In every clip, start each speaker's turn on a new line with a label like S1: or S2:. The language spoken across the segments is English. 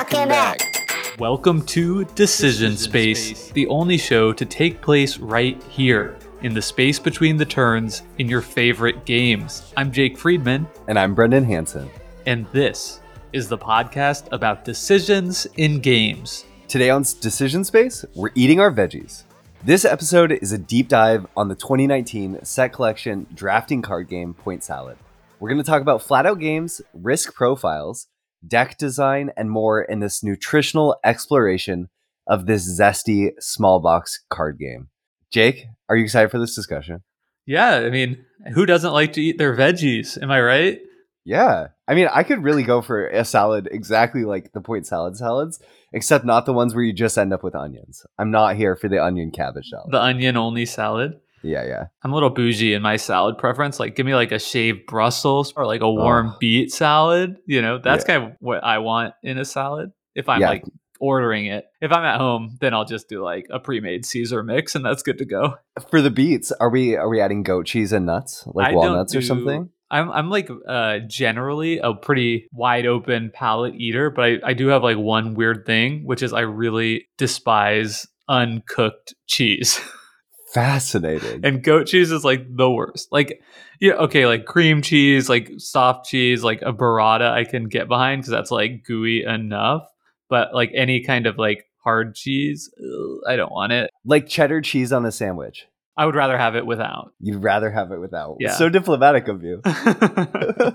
S1: Talking Back.
S2: Welcome to Decision Space, the only show to take place right here in the space between the turns in your favorite games. I'm Jake Friedman,
S3: And I'm Brendan Hansen.
S2: and this is the podcast about decisions in games.
S3: Today on Decision Space, we're eating our veggies. This episode is a deep dive on the 2019 set collection drafting card game Point Salad. We're going to talk about flat out games, risk profiles, deck design, and more in this nutritional exploration of this zesty small box card game. Jake, are you excited for this discussion?
S2: Yeah, I mean, who doesn't like to eat their veggies? Am I right?
S3: Yeah. I mean, I could really go for a salad exactly like the point salad salads, except not the ones where you just end up with onions. I'm not here for the onion cabbage salad.
S2: The onion only salad.
S3: Yeah, yeah.
S2: I'm a little bougie in my salad preference. Like, give me like a shaved Brussels or like a warm beet salad. You know, that's kind of what I want in a salad. If I'm
S3: Yeah.
S2: like ordering it, if I'm at home, then I'll just do like a pre-made Caesar mix, and that's good to go.
S3: For the beets, are we are we adding goat cheese and nuts, like
S2: I
S3: walnuts or something?
S2: I'm I'm like uh generally a pretty wide open palate eater, but I, I do have like one weird thing, which is I really despise uncooked cheese.
S3: Fascinating.
S2: and goat cheese is like the worst. Like, yeah, okay, like cream cheese, like soft cheese, like a burrata, I can get behind because that's like gooey enough. But like any kind of like hard cheese, ugh, I don't want it.
S3: like cheddar cheese on a sandwich.
S2: I would rather have it without.
S3: You'd rather have it without.
S2: Yeah.
S3: So diplomatic of you.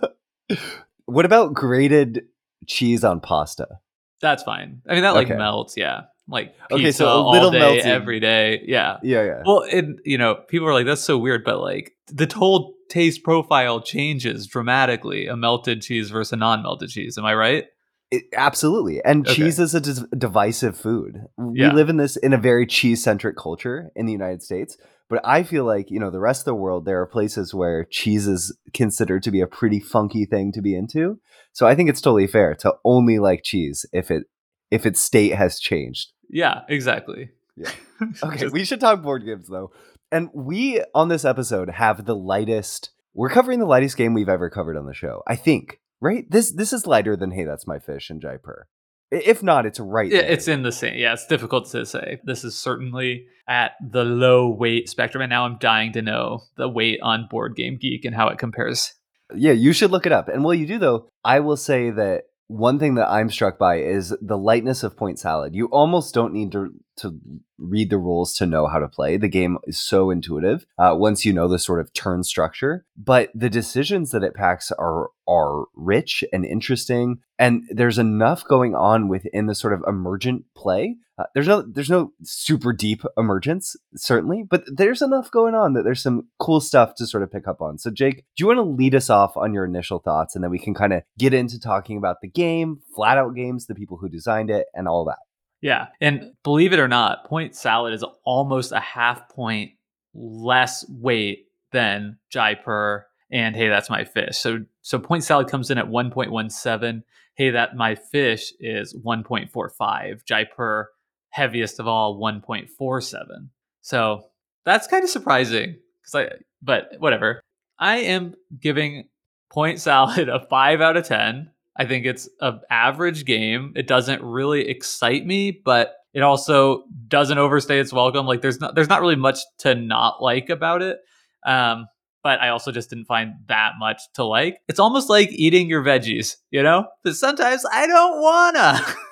S3: what about grated cheese on pasta?
S2: that's fine. I mean, that like
S3: Okay.
S2: melts. Yeah, like pizza
S3: Okay, so a
S2: all
S3: little
S2: day,
S3: melted.
S2: every day. Yeah.
S3: Yeah, yeah.
S2: Well, and you know, people are like, "That's so weird," but like the whole taste profile changes dramatically. A melted cheese versus a non-melted cheese. Am I right?
S3: It, absolutely. And
S2: Okay.
S3: cheese is a divisive food. We
S2: Yeah.
S3: live in this in a very cheese centric culture in the United States. But I feel like, you know, the rest of the world, there are places where cheese is considered to be a pretty funky thing to be into. So I think it's totally fair to only like cheese if it if its state has changed.
S2: Yeah, exactly.
S3: Yeah. Okay,
S2: Just-
S3: we should talk board games though. And we on this episode have the lightest. We're covering the lightest game we've ever covered on the show. I think, right? This this is lighter than Hey, that's my fish and Jaipur. If not, it's right.
S2: Yeah,
S3: there.
S2: it's in the same. Yeah, it's difficult to say. This is certainly at the low weight spectrum, and now I'm dying to know the weight on Board Game Geek and how it compares.
S3: Yeah, you should look it up. And while you do, though, I will say that one thing that I'm struck by is the lightness of Point Salad. You almost don't need to to read the rules to know how to play. The game is so intuitive uh, once you know the sort of turn structure. But the decisions that it packs are are rich and interesting, and there's enough going on within the sort of emergent play. Uh, there's no there's no super deep emergence certainly, but there's enough going on that there's some cool stuff to sort of pick up on. So Jake, do you want to lead us off on your initial thoughts, and then we can kind of get into talking about the game, flat out games, the people who designed it, and all that.
S2: Yeah, and believe it or not, Point Salad is almost a half point less weight than Jaipur and Hey, that's my fish. So so Point Salad comes in at 1.17. Hey, that my fish is 1.45. Jaipur, heaviest of all, 1.47. So that's kind of surprising. Cause I, but whatever. I am giving Point Salad a five out of ten. I think it's an average game. It doesn't really excite me, but it also doesn't overstay its welcome. Like there's not there's not really much to not like about it. Um, but I also just didn't find that much to like. It's almost like eating your veggies, you know? But sometimes I don't wanna.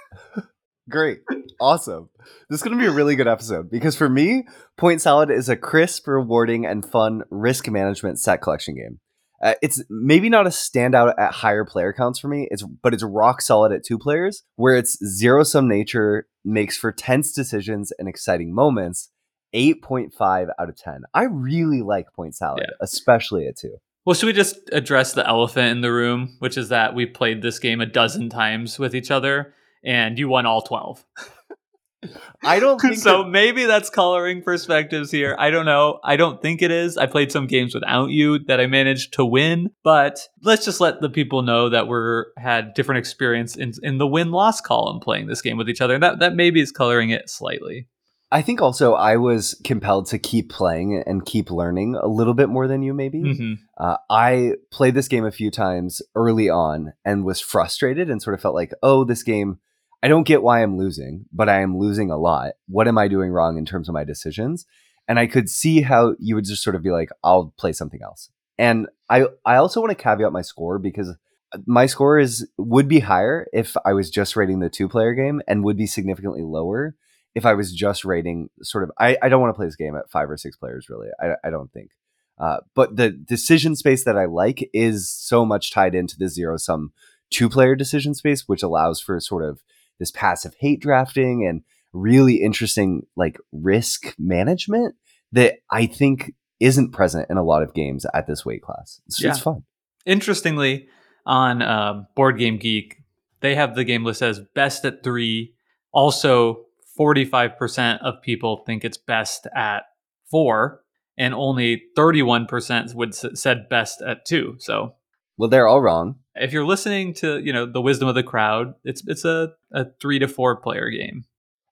S3: Great. Awesome. This is going to be a really good episode because for me, Point Salad is a crisp, rewarding, and fun risk management set collection game. Uh, it's maybe not a standout at higher player counts for me, it's but it's rock solid at two players, where its zero sum nature makes for tense decisions and exciting moments. 8.5 out of 10. I really like Point Salad,
S2: Yeah.
S3: especially at two.
S2: Well, should we just address the elephant in the room, which is that we played this game a dozen times with each other and you won all 12.
S3: I don't think
S2: so
S3: that-
S2: maybe that's coloring perspectives here. I don't know. I don't think it is. I played some games without you that I managed to win, but let's just let the people know that we're had different experience in in the win loss column playing this game with each other. That that maybe is coloring it slightly.
S3: I think also I was compelled to keep playing and keep learning a little bit more than you, maybe.
S2: Mhm.
S3: Uh, I played this game a few times early on and was frustrated and sort of felt like, oh, this game, I don't get why I'm losing, but I am losing a lot. What am I doing wrong in terms of my decisions? And I could see how you would just sort of be like, I'll play something else. And I I also want to caveat my score because my score is would be higher if I was just rating the two player game and would be significantly lower if I was just rating sort of I, I don't want to play this game at five or six players really. I, I don't think. Uh, but the decision space that I like is so much tied into the zero sum two player decision space, which allows for sort of this passive hate drafting and really interesting like risk management that I think isn't present in a lot of games at this weight class. It's, yeah. it's fun.
S2: Interestingly, on um, Board Game Geek, they have the game list as best at three. Also, 45% of people think it's best at four, and only 31% would s- said best at two. So,
S3: well, they're all wrong.
S2: If you're listening to you know the wisdom of the crowd, it's it's a, a three to four player game.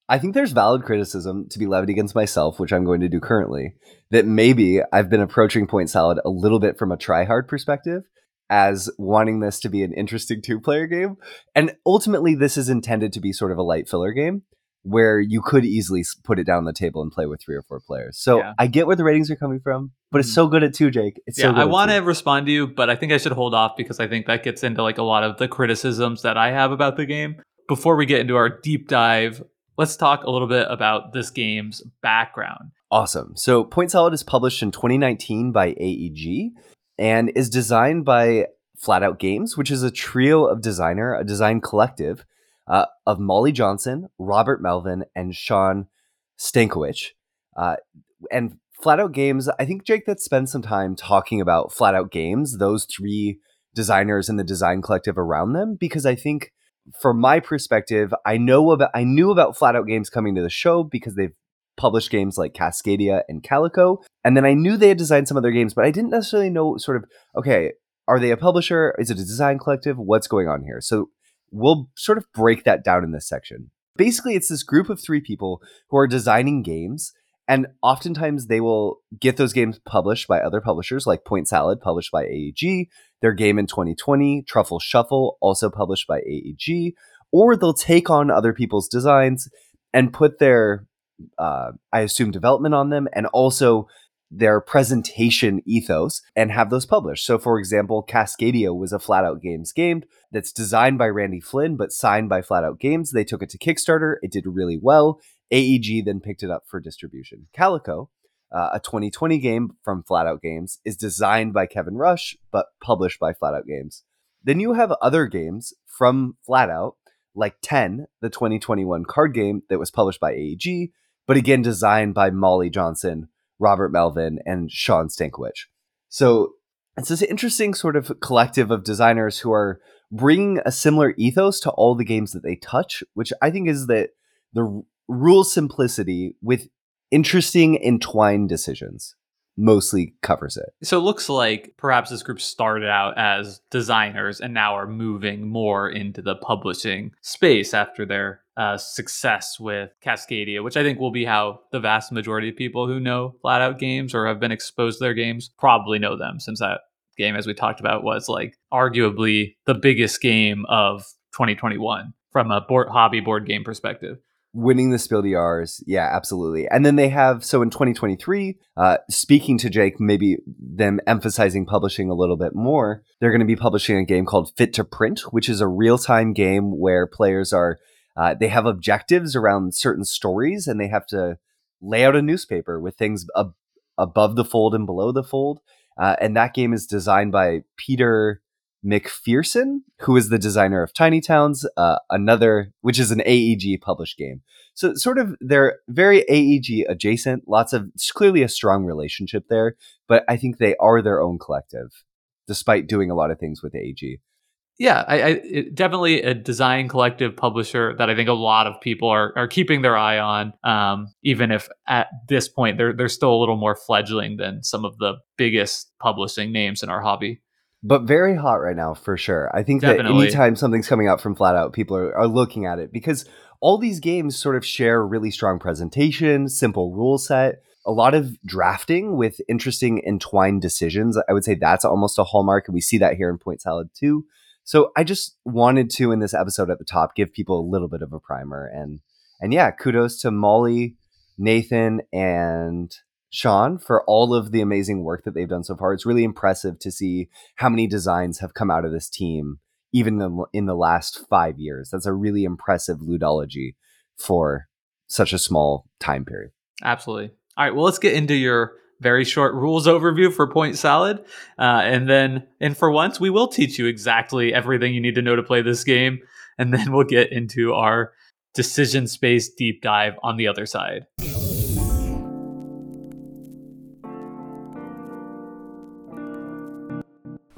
S3: I think there's valid criticism to be levied against myself, which I'm going to do currently, that maybe I've been approaching Point Salad a little bit from a try hard perspective as wanting this to be an interesting two player game. And ultimately, this is intended to be sort of a light filler game where you could easily put it down on the table and play with three or four players. So yeah. I get where the ratings are coming from, but it's mm-hmm. so good at two, Jake. It's
S2: yeah,
S3: so I
S2: want to respond to you, but I think I should hold off because I think that gets into like a lot of the criticisms that I have about the game. Before we get into our deep dive, let's talk a little bit about this game's background.
S3: Awesome. So Point Salad is published in 2019 by AEG and is designed by Flatout Games, which is a trio of designer, a design collective uh, of Molly Johnson, Robert Melvin, and Shawn Stankewich. Uh, and Flatout Games, I think Jake that spent some time talking about Flatout Games, those three designers and the design collective around them, because I think from my perspective, I know about I knew about Flatout Games coming to the show because they've published games like Cascadia and Calico, and then I knew they had designed some other games, but I didn't necessarily know sort of okay, are they a publisher? Is it a design collective? What's going on here? So we'll sort of break that down in this section. Basically, it's this group of three people who are designing games, and oftentimes they will get those games published by other publishers, like Point Salad, published by AEG, their game in 2020, Truffle Shuffle, also published by AEG, or they'll take on other people's designs and put their, uh, I assume, development on them, and also their presentation ethos and have those published. So, for example, Cascadia was a Flatout Games game that's designed by Randy Flynn but signed by Flatout Games. They took it to Kickstarter, it did really well. AEG then picked it up for distribution. Calico, uh, a 2020 game from Flatout Games, is designed by Kevin Russ but published by Flatout Games. Then you have other games from Flatout, like 10, the 2021 card game that was published by AEG, but again designed by Molly Johnson Robert Melvin, and Shawn Stankewich. So it's this interesting sort of collective of designers who are bringing a similar ethos to all the games that they touch, which I think is that the rule simplicity with interesting entwined decisions mostly covers it.
S2: So it looks like perhaps this group started out as designers and now are moving more into the publishing space after their uh, success with Cascadia, which I think will be how the vast majority of people who know Flatout games or have been exposed to their games probably know them, since that game, as we talked about, was like arguably the biggest game of 2021 from a board, hobby board game perspective
S3: winning the Spiel des. Yeah, absolutely. And then they have, so in 2023, uh, speaking to Jake, maybe them emphasizing publishing a little bit more, they're going to be publishing a game called Fit to Print, which is a real time game where players are, uh, they have objectives around certain stories and they have to lay out a newspaper with things ab- above the fold and below the fold. Uh, and that game is designed by Peter McPherson, who is the designer of Tiny Towns, uh, another, which is an AEG published game. So, sort of, they're very AEG adjacent. Lots of, it's clearly a strong relationship there, but I think they are their own collective, despite doing a lot of things with AEG.
S2: Yeah, I, I definitely a design collective publisher that I think a lot of people are, are keeping their eye on. Um, even if at this point they're they're still a little more fledgling than some of the biggest publishing names in our hobby
S3: but very hot right now for sure. I think Definitely. that anytime something's coming out from Flatout, people are, are looking at it because all these games sort of share really strong presentation, simple rule set, a lot of drafting with interesting entwined decisions. I would say that's almost a hallmark, and we see that here in Point Salad too. So I just wanted to in this episode at the top give people a little bit of a primer and and yeah, kudos to Molly, Nathan, and Sean for all of the amazing work that they've done so far. It's really impressive to see how many designs have come out of this team, even in the, last five years. That's a really impressive ludology for such a small time period.
S2: Absolutely. All right, well, let's get into your very short rules overview for Point Salad. Uh, and then, and for once, we will teach you exactly everything you need to know to play this game. And then we'll get into our decision space deep dive on the other side.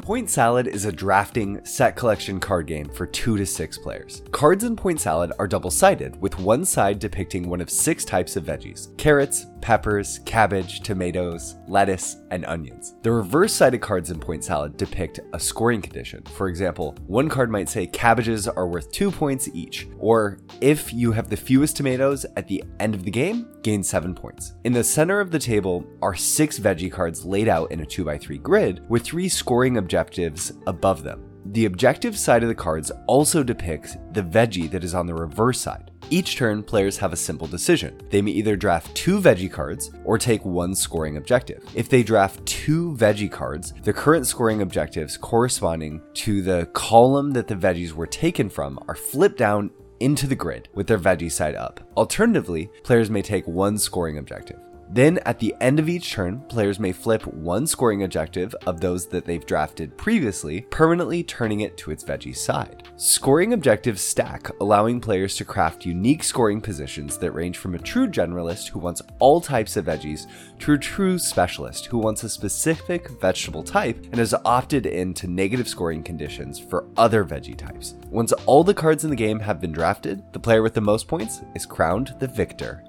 S3: Point Salad is a drafting set collection card game for 2 to 6 players. Cards in Point Salad are double sided, with one side depicting one of six types of veggies carrots, peppers, cabbage, tomatoes, lettuce, and onions. The reverse sided cards in Point Salad depict a scoring condition. For example, one card might say cabbages are worth 2 points each, or if you have the fewest tomatoes at the end of the game, gain 7 points. In the center of the table are six veggie cards laid out in a 2x3 grid with three scoring objectives above them. The objective side of the cards also depicts the veggie that is on the reverse side. Each turn, players have a simple decision. They may either draft two veggie cards or take one scoring objective. If they draft two veggie cards, the current scoring objectives corresponding to the column that the veggies were taken from are flipped down into the grid with their veggie side up. Alternatively, players may take one scoring objective. Then, at the end of each turn, players may flip one scoring objective of those that they've drafted previously, permanently turning it to its veggie side. Scoring objectives stack, allowing players to craft unique scoring positions that range from a true generalist who wants all types of veggies to a true specialist who wants a specific vegetable type and has opted into negative scoring conditions for other veggie types. Once all the cards in the game have been drafted, the player with the most points is crowned the victor.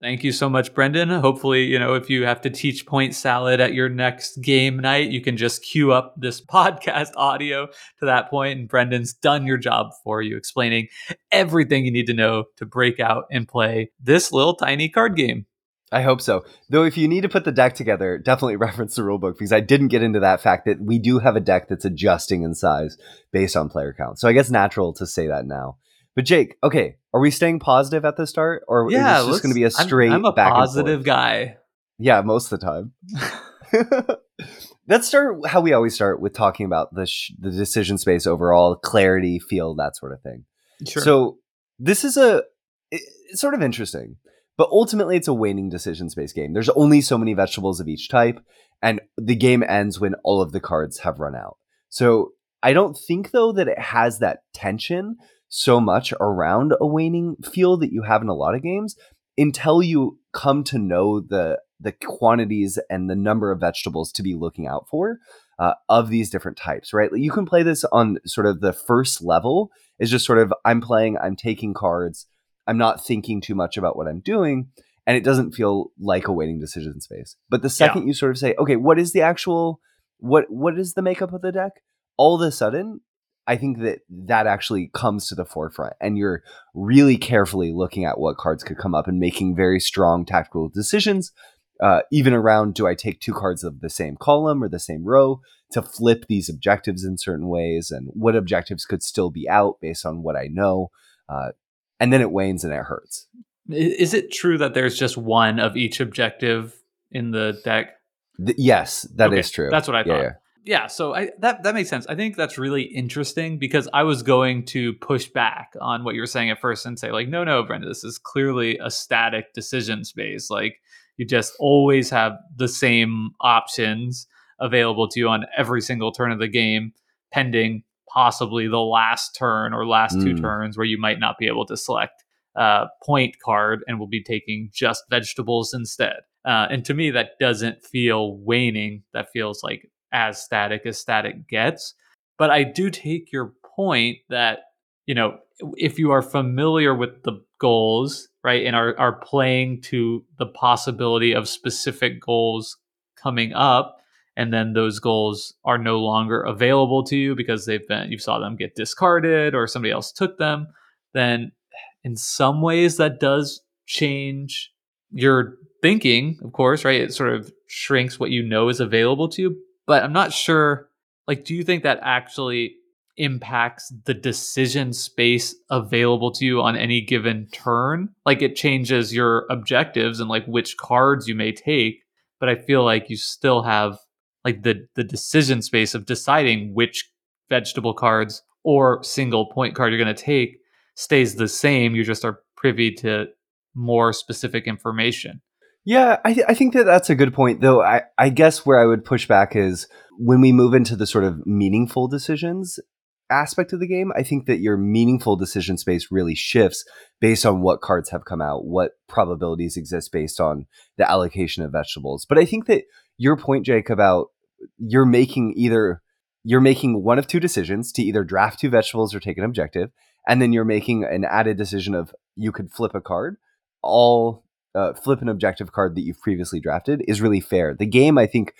S2: Thank you so much, Brendan. Hopefully, you know, if you have to teach point salad at your next game night, you can just queue up this podcast audio to that point, and Brendan's done your job for you, explaining everything you need to know to break out and play this little tiny card game.
S3: I hope so. Though, if you need to put the deck together, definitely reference the rulebook because I didn't get into that fact that we do have a deck that's adjusting in size based on player count. So I guess natural to say that now. But Jake, okay, are we staying positive at the start, or
S2: yeah,
S3: is this just going to be a straight?
S2: I'm, I'm a positive guy.
S3: Yeah, most of the time. Let's start how we always start with talking about the sh- the decision space overall, clarity, feel, that sort of thing.
S2: Sure.
S3: So this is a it's sort of interesting, but ultimately it's a waning decision space game. There's only so many vegetables of each type, and the game ends when all of the cards have run out. So I don't think though that it has that tension so much around a waning feel that you have in a lot of games until you come to know the the quantities and the number of vegetables to be looking out for uh, of these different types right? You can play this on sort of the first level. Is just sort of i'm playing i'm taking cards i'm not thinking too much about what i'm doing and it doesn't feel like a waning decision space. But the second yeah. you sort of say okay what is the actual what what is the makeup of the deck? All of a sudden I think that that actually comes to the forefront, and you're really carefully looking at what cards could come up and making very strong tactical decisions, uh, even around do I take two cards of the same column or the same row to flip these objectives in certain ways, and what objectives could still be out based on what I know, uh, and then it wanes and it hurts.
S2: Is it true that there's just one of each objective in the deck?
S3: Th- yes, that okay. is true.
S2: That's what I thought. Yeah, yeah yeah, so I, that that makes sense. I think that's really interesting because I was going to push back on what you were saying at first and say like, no, no, Brenda, this is clearly a static decision space. Like you just always have the same options available to you on every single turn of the game, pending possibly the last turn or last mm. two turns where you might not be able to select a point card and will be taking just vegetables instead. Uh, and to me, that doesn't feel waning. That feels like as static as static gets. But I do take your point that, you know, if you are familiar with the goals, right, and are, are playing to the possibility of specific goals coming up, and then those goals are no longer available to you because they've been you saw them get discarded or somebody else took them, then in some ways that does change your thinking, of course, right? It sort of shrinks what you know is available to you. But I'm not sure, like, do you think that actually impacts the decision space available to you on any given turn? Like, it changes your objectives and like which cards you may take. But I feel like you still have like the the decision space of deciding which vegetable cards or single point card you're going to take stays the same. You just are privy to more specific information.
S3: Yeah, I, th- I think that that's a good point. Though I, I guess where I would push back is when we move into the sort of meaningful decisions aspect of the game, I think that your meaningful decision space really shifts based on what cards have come out, what probabilities exist based on the allocation of vegetables. But I think that your point, Jake, about you're making either you're making one of two decisions to either draft two vegetables or take an objective, and then you're making an added decision of you could flip a card, all uh, flip an objective card that you've previously drafted is really fair. The game, I think,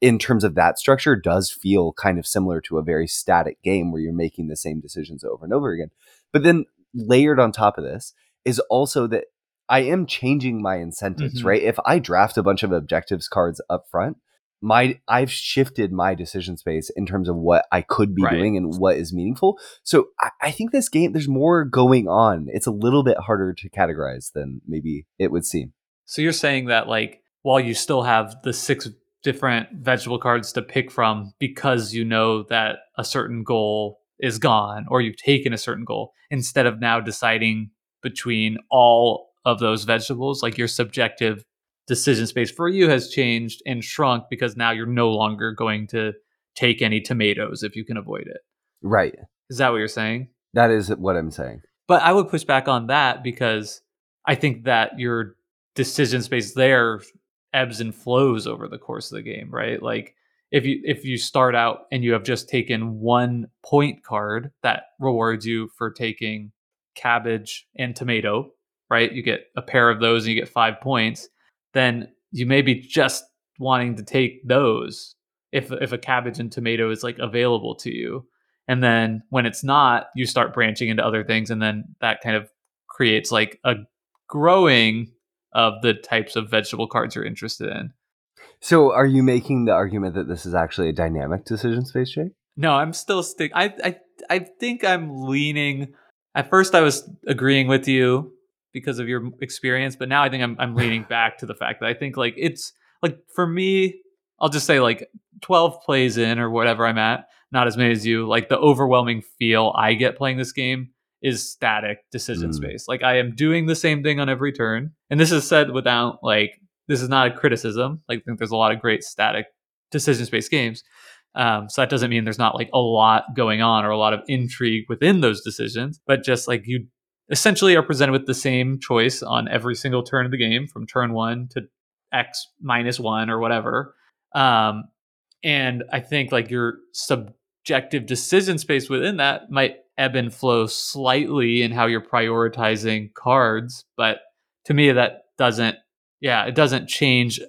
S3: in terms of that structure, does feel kind of similar to a very static game where you're making the same decisions over and over again. But then layered on top of this is also that I am changing my incentives, mm-hmm. right? If I draft a bunch of objectives cards up front, my I've shifted my decision space in terms of what I could be right. doing and what is meaningful. So I, I, think this game there's more going on. It's a little bit harder to categorize than maybe it would seem.
S2: So you're saying that like while you still have the six different vegetable cards to pick from because you know that a certain goal is gone or you've taken a certain goal instead of now deciding between all of those vegetables like your subjective decision space for you has changed and shrunk because now you're no longer going to take any tomatoes if you can avoid it.
S3: Right.
S2: Is that what you're saying?
S3: That is what I'm saying.
S2: But I would push back on that because I think that your decision space there ebbs and flows over the course of the game, right? Like if you if you start out and you have just taken one point card that rewards you for taking cabbage and tomato, right? You get a pair of those and you get 5 points then you may be just wanting to take those if if a cabbage and tomato is like available to you. And then when it's not, you start branching into other things and then that kind of creates like a growing of the types of vegetable cards you're interested in.
S3: So are you making the argument that this is actually a dynamic decision space, Jake?
S2: No, I'm still stick I I I think I'm leaning at first I was agreeing with you because of your experience, but now I think I'm I'm leaning back to the fact that I think like it's like for me, I'll just say like 12 plays in or whatever I'm at, not as many as you. Like the overwhelming feel I get playing this game is static decision mm. space. Like I am doing the same thing on every turn. And this is said without like this is not a criticism. Like I think there's a lot of great static decision space games. Um, so that doesn't mean there's not like a lot going on or a lot of intrigue within those decisions, but just like you essentially are presented with the same choice on every single turn of the game from turn one to X minus one or whatever. Um, and I think like your subjective decision space within that might ebb and flow slightly in how you're prioritizing cards. But to me, that doesn't, yeah, it doesn't change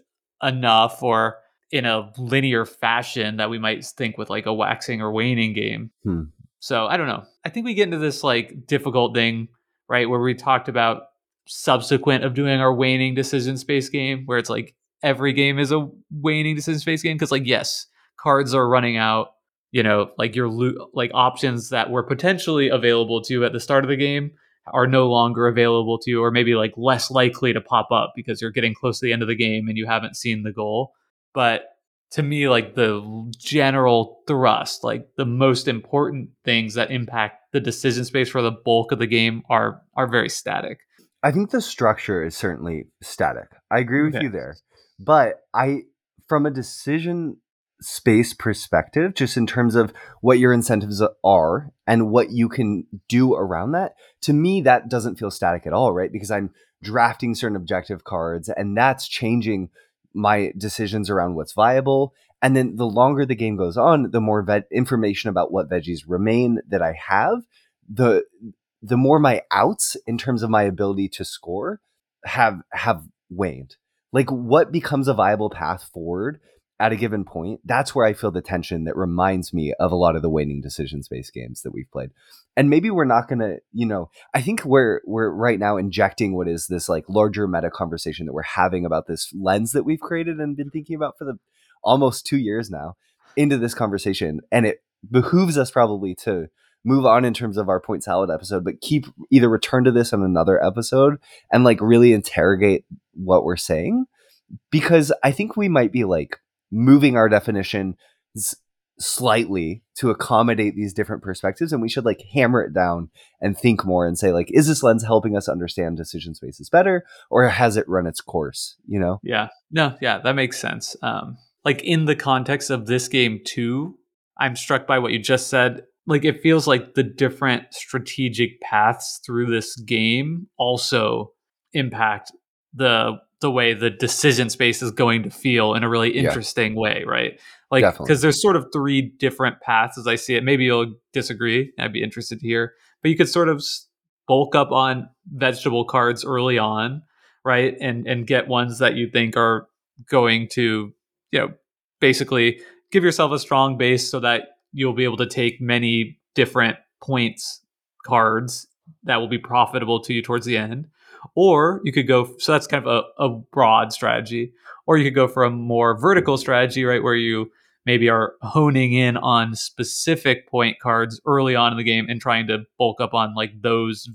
S2: enough or in a linear fashion that we might think with like a waxing or waning game. Hmm. So I don't know. I think we get into this like difficult thing right? Where we talked about subsequent of doing our waning decision space game, where it's like every game is a waning decision space game. Cause like, yes, cards are running out, you know, like your loot, like options that were potentially available to you at the start of the game are no longer available to you, or maybe like less likely to pop up because you're getting close to the end of the game and you haven't seen the goal. But to me like the general thrust like the most important things that impact the decision space for the bulk of the game are are very static.
S3: I think the structure is certainly static. I agree with okay. you there. But i from a decision space perspective just in terms of what your incentives are and what you can do around that to me that doesn't feel static at all right? Because i'm drafting certain objective cards and that's changing my decisions around what's viable. And then the longer the game goes on, the more vet information about what veggies remain that I have, the the more my outs in terms of my ability to score have have waned. Like what becomes a viable path forward at a given point, that's where I feel the tension that reminds me of a lot of the waning decisions based games that we've played. And maybe we're not gonna, you know, I think we're we're right now injecting what is this like larger meta conversation that we're having about this lens that we've created and been thinking about for the almost two years now into this conversation. And it behooves us probably to move on in terms of our point salad episode, but keep either return to this on another episode and like really interrogate what we're saying. Because I think we might be like moving our definition slightly to accommodate these different perspectives and we should like hammer it down and think more and say like is this lens helping us understand decision spaces better or has it run its course you know?
S2: Yeah. No yeah that makes sense. Um like in the context of this game too i'm struck by what you just said. Like it feels like the different strategic paths through this game also impact the the way the decision space is going to feel in a really interesting yeah. way right? Like because there's sort of three different paths as i see it. Maybe you'll disagree. I'd be interested to hear. But you could sort of bulk up on vegetable cards early on right? And and get ones that you think are going to you know basically give yourself a strong base so that you'll be able to take many different points cards that will be profitable to you towards the end. Or you could go, so that's kind of a, a broad strategy. Or you could go for a more vertical strategy, right, where you maybe are honing in on specific point cards early on in the game and trying to bulk up on like those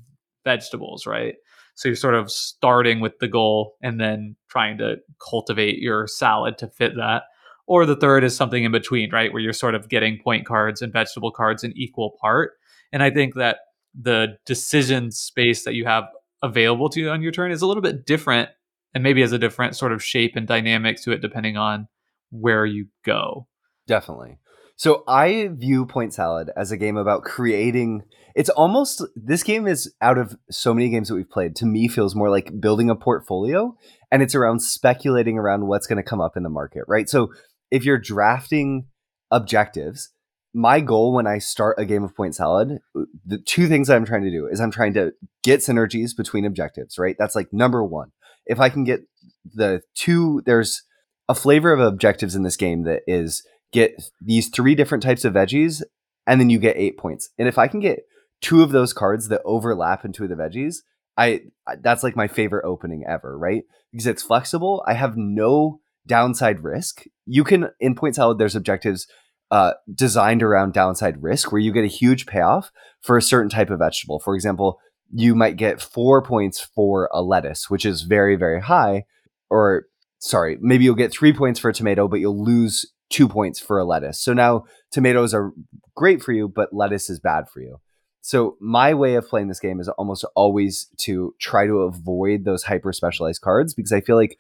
S2: vegetables, right? So you're sort of starting with the goal and then trying to cultivate your salad to fit that. Or the third is something in between, right? Where you're sort of getting point cards and vegetable cards in equal part. And I think that the decision space that you have available to you on your turn is a little bit different and maybe has a different sort of shape and dynamic to it depending on where you go.
S3: Definitely. So I view Point Salad as a game about creating. It's almost this game is out of so many games that we've played. To me, feels more like building a portfolio, and it's around speculating around what's going to come up in the market, right? So if you're drafting objectives, my goal when I start a game of point salad, uh, the two things I'm trying to do is I'm trying to get synergies between objectives, right? That's like number one. If I can get the two, there's a flavor of objectives in this game that is get these three different types of veggies and then you get eight points. And if I can get two of those cards that overlap into the veggies, I that's like my favorite opening ever, right? Because it's flexible. I have no downside risk. You can in point salad there's objectives uh, designed around downside risk where you get a huge payoff for a certain type of vegetable. For example, you might get four points for a lettuce, which is very, very high. Or, sorry, maybe you'll get three points for a tomato, but you'll lose two points for a lettuce. So now tomatoes are great for you, but lettuce is bad for you. So my way of playing this game is almost always to try to avoid those hyper specialized cards because I feel like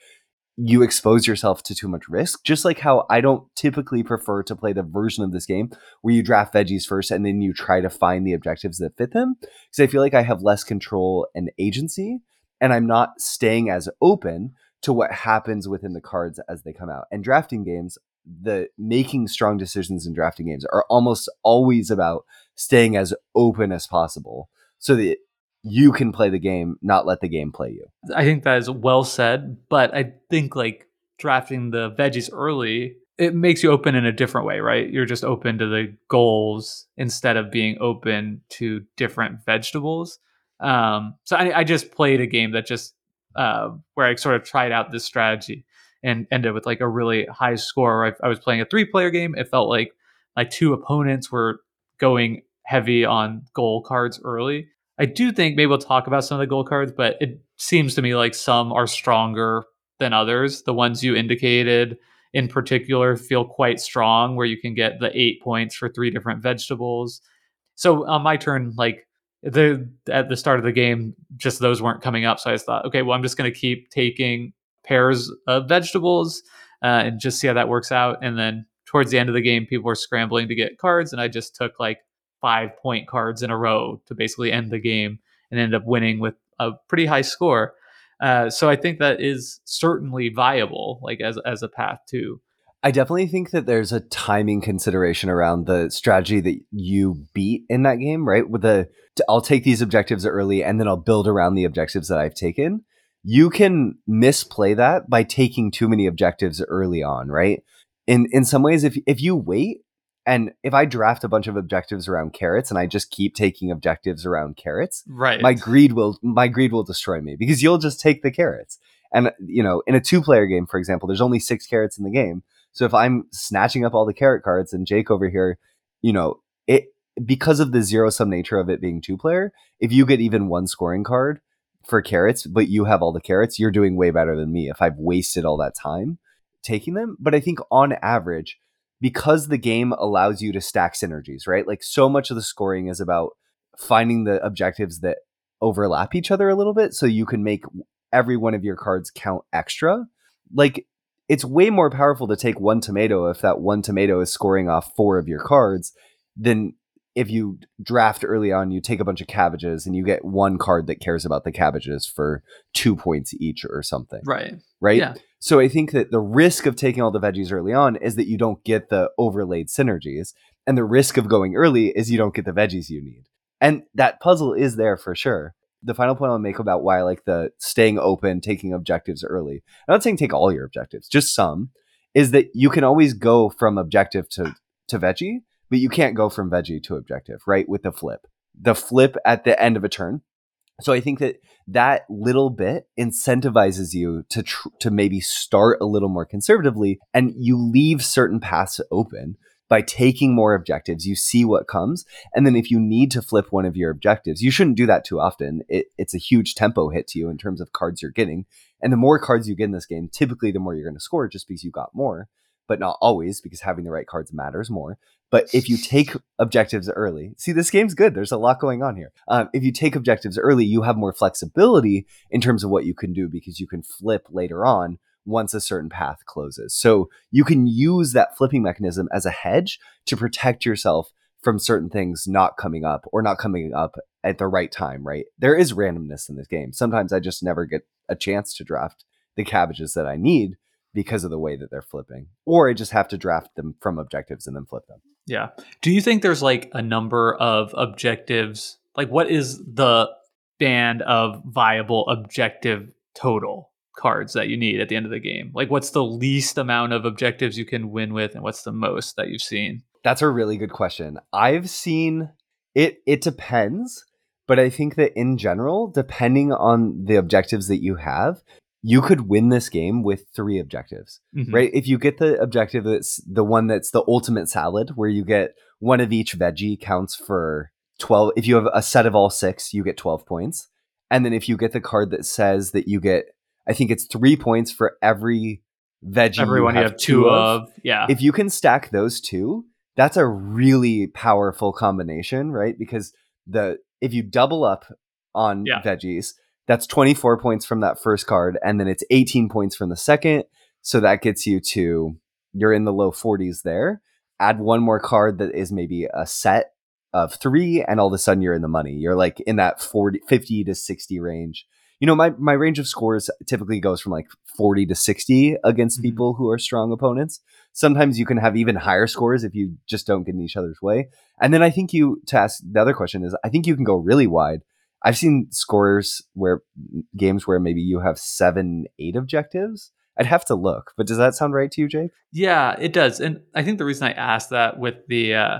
S3: you expose yourself to too much risk. Just like how I don't typically prefer to play the version of this game where you draft veggies first and then you try to find the objectives that fit them. Because I feel like I have less control and agency and I'm not staying as open to what happens within the cards as they come out. And drafting games, the making strong decisions in drafting games are almost always about staying as open as possible so that you can play the game, not let the game play you.
S2: I think that is well said, but I think like drafting the veggies early, it makes you open in a different way, right? You're just open to the goals instead of being open to different vegetables. Um, so I, I just played a game that just uh, where I sort of tried out this strategy and ended with like a really high score. I, I was playing a three player game. It felt like my two opponents were going heavy on goal cards early. I do think maybe we'll talk about some of the gold cards, but it seems to me like some are stronger than others. The ones you indicated in particular feel quite strong, where you can get the eight points for three different vegetables. So on my turn, like the at the start of the game, just those weren't coming up. So I thought, okay, well, I'm just going to keep taking pairs of vegetables uh, and just see how that works out. And then towards the end of the game, people were scrambling to get cards, and I just took like five point cards in a row to basically end the game and end up winning with a pretty high score. Uh, so I think that is certainly viable, like as as a path too.
S3: I definitely think that there's a timing consideration around the strategy that you beat in that game, right? With the I'll take these objectives early and then I'll build around the objectives that I've taken. You can misplay that by taking too many objectives early on, right? in in some ways if if you wait and if I draft a bunch of objectives around carrots and I just keep taking objectives around carrots,
S2: right.
S3: my greed will my greed will destroy me because you'll just take the carrots. And you know, in a two-player game, for example, there's only six carrots in the game. So if I'm snatching up all the carrot cards and Jake over here, you know, it because of the zero sum nature of it being two player, if you get even one scoring card for carrots, but you have all the carrots, you're doing way better than me if I've wasted all that time taking them. But I think on average, because the game allows you to stack synergies, right? Like so much of the scoring is about finding the objectives that overlap each other a little bit so you can make every one of your cards count extra. Like it's way more powerful to take one tomato if that one tomato is scoring off four of your cards than if you draft early on, you take a bunch of cabbages and you get one card that cares about the cabbages for two points each or something.
S2: Right.
S3: Right.
S2: Yeah.
S3: So I think that the risk of taking all the veggies early on is that you don't get the overlaid synergies. And the risk of going early is you don't get the veggies you need. And that puzzle is there for sure. The final point I'll make about why I like the staying open, taking objectives early. I'm not saying take all your objectives, just some, is that you can always go from objective to, to veggie but you can't go from veggie to objective, right? With the flip, the flip at the end of a turn. So I think that that little bit incentivizes you to tr- to maybe start a little more conservatively, and you leave certain paths open by taking more objectives. You see what comes, and then if you need to flip one of your objectives, you shouldn't do that too often. It, it's a huge tempo hit to you in terms of cards you're getting, and the more cards you get in this game, typically the more you're going to score, just because you got more but not always because having the right cards matters more. But if you take objectives early, see, this game's good. There's a lot going on here. Um, if you take objectives early, you have more flexibility in terms of what you can do because you can flip later on once a certain path closes. So you can use that flipping mechanism as a hedge to protect yourself from certain things not coming up or not coming up at the right time, right? There is randomness in this game. Sometimes I just never get a chance to draft the cabbages that I need because of the way that they're flipping. Or I just have to draft them from objectives and then flip them.
S2: Yeah. Do you think there's like a number of objectives? Like, what is the band of viable objective total cards that you need at the end of the game? Like, what's the least amount of objectives you can win with, and what's the most that you've seen?
S3: That's a really good question. I've seen it, it depends. But I think that in general, depending on the objectives that you have, you could win this game with three objectives, mm-hmm. right? If you get the objective that's the one that's the ultimate salad, where you get one of each veggie counts for 12. If you have a set of all six, you get 12 points. And then if you get the card that says that you get, I think it's three points for every veggie.
S2: Everyone you have, you have two of. of. Yeah.
S3: If you can stack those two, that's a really powerful combination, right? Because the if you double up on yeah. veggies, that's 24 points from that first card, and then it's 18 points from the second. So that gets you to you're in the low 40s there. Add one more card that is maybe a set of three, and all of a sudden you're in the money. You're like in that 40, 50 to 60 range. You know, my, my range of scores typically goes from like 40 to 60 against mm-hmm. people who are strong opponents. Sometimes you can have even higher scores if you just don't get in each other's way. And then I think you, to ask the other question is, I think you can go really wide I've seen scores where games where maybe you have seven, eight objectives. I'd have to look, but does that sound right to you, Jake?
S2: Yeah, it does. And I think the reason I asked that with the uh,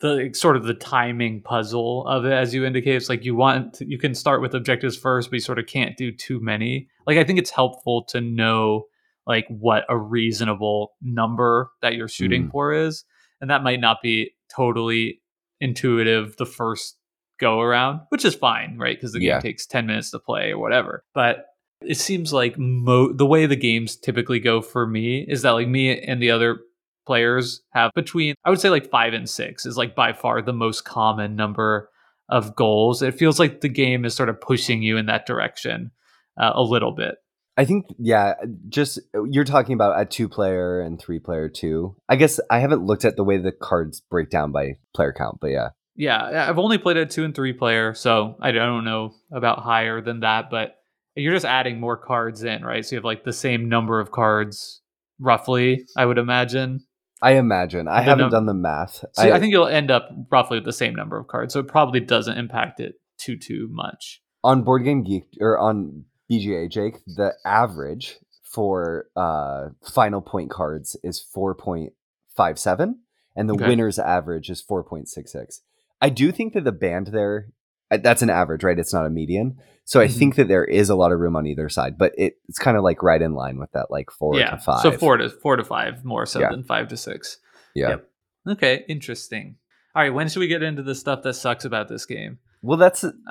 S2: the sort of the timing puzzle of it, as you indicate, it's like you want to, you can start with objectives first, but you sort of can't do too many. Like I think it's helpful to know like what a reasonable number that you're shooting mm. for is, and that might not be totally intuitive the first go around, which is fine, right? Because the game yeah. takes 10 minutes to play or whatever. But it seems like mo- the way the games typically go for me is that like me and the other players have between I would say like 5 and 6 is like by far the most common number of goals. It feels like the game is sort of pushing you in that direction uh, a little bit.
S3: I think yeah, just you're talking about a two player and three player too. I guess I haven't looked at the way the cards break down by player count, but yeah
S2: yeah, I've only played a two and three player, so I don't know about higher than that. But you're just adding more cards in, right? So you have like the same number of cards, roughly. I would imagine.
S3: I imagine. I haven't num- done the math.
S2: So I, I think you'll end up roughly with the same number of cards, so it probably doesn't impact it too too much.
S3: On Board Game Geek or on BGA, Jake, the average for uh, final point cards is 4.57 and the
S2: Okay.
S3: winner's average is 4.66. I do think that the band there uh, that's an average, right? It's not a median. So I
S2: Mhm.
S3: think that there is a lot of room on either side, but it, it's kind of like right in line with that like 4
S2: yeah.
S3: to 5.
S2: So four to four to five more so
S3: Yeah.
S2: than five to six.
S3: Yeah.
S2: Yep. Okay, interesting. All right, when should we get into the stuff that sucks about this game?
S3: Well, that's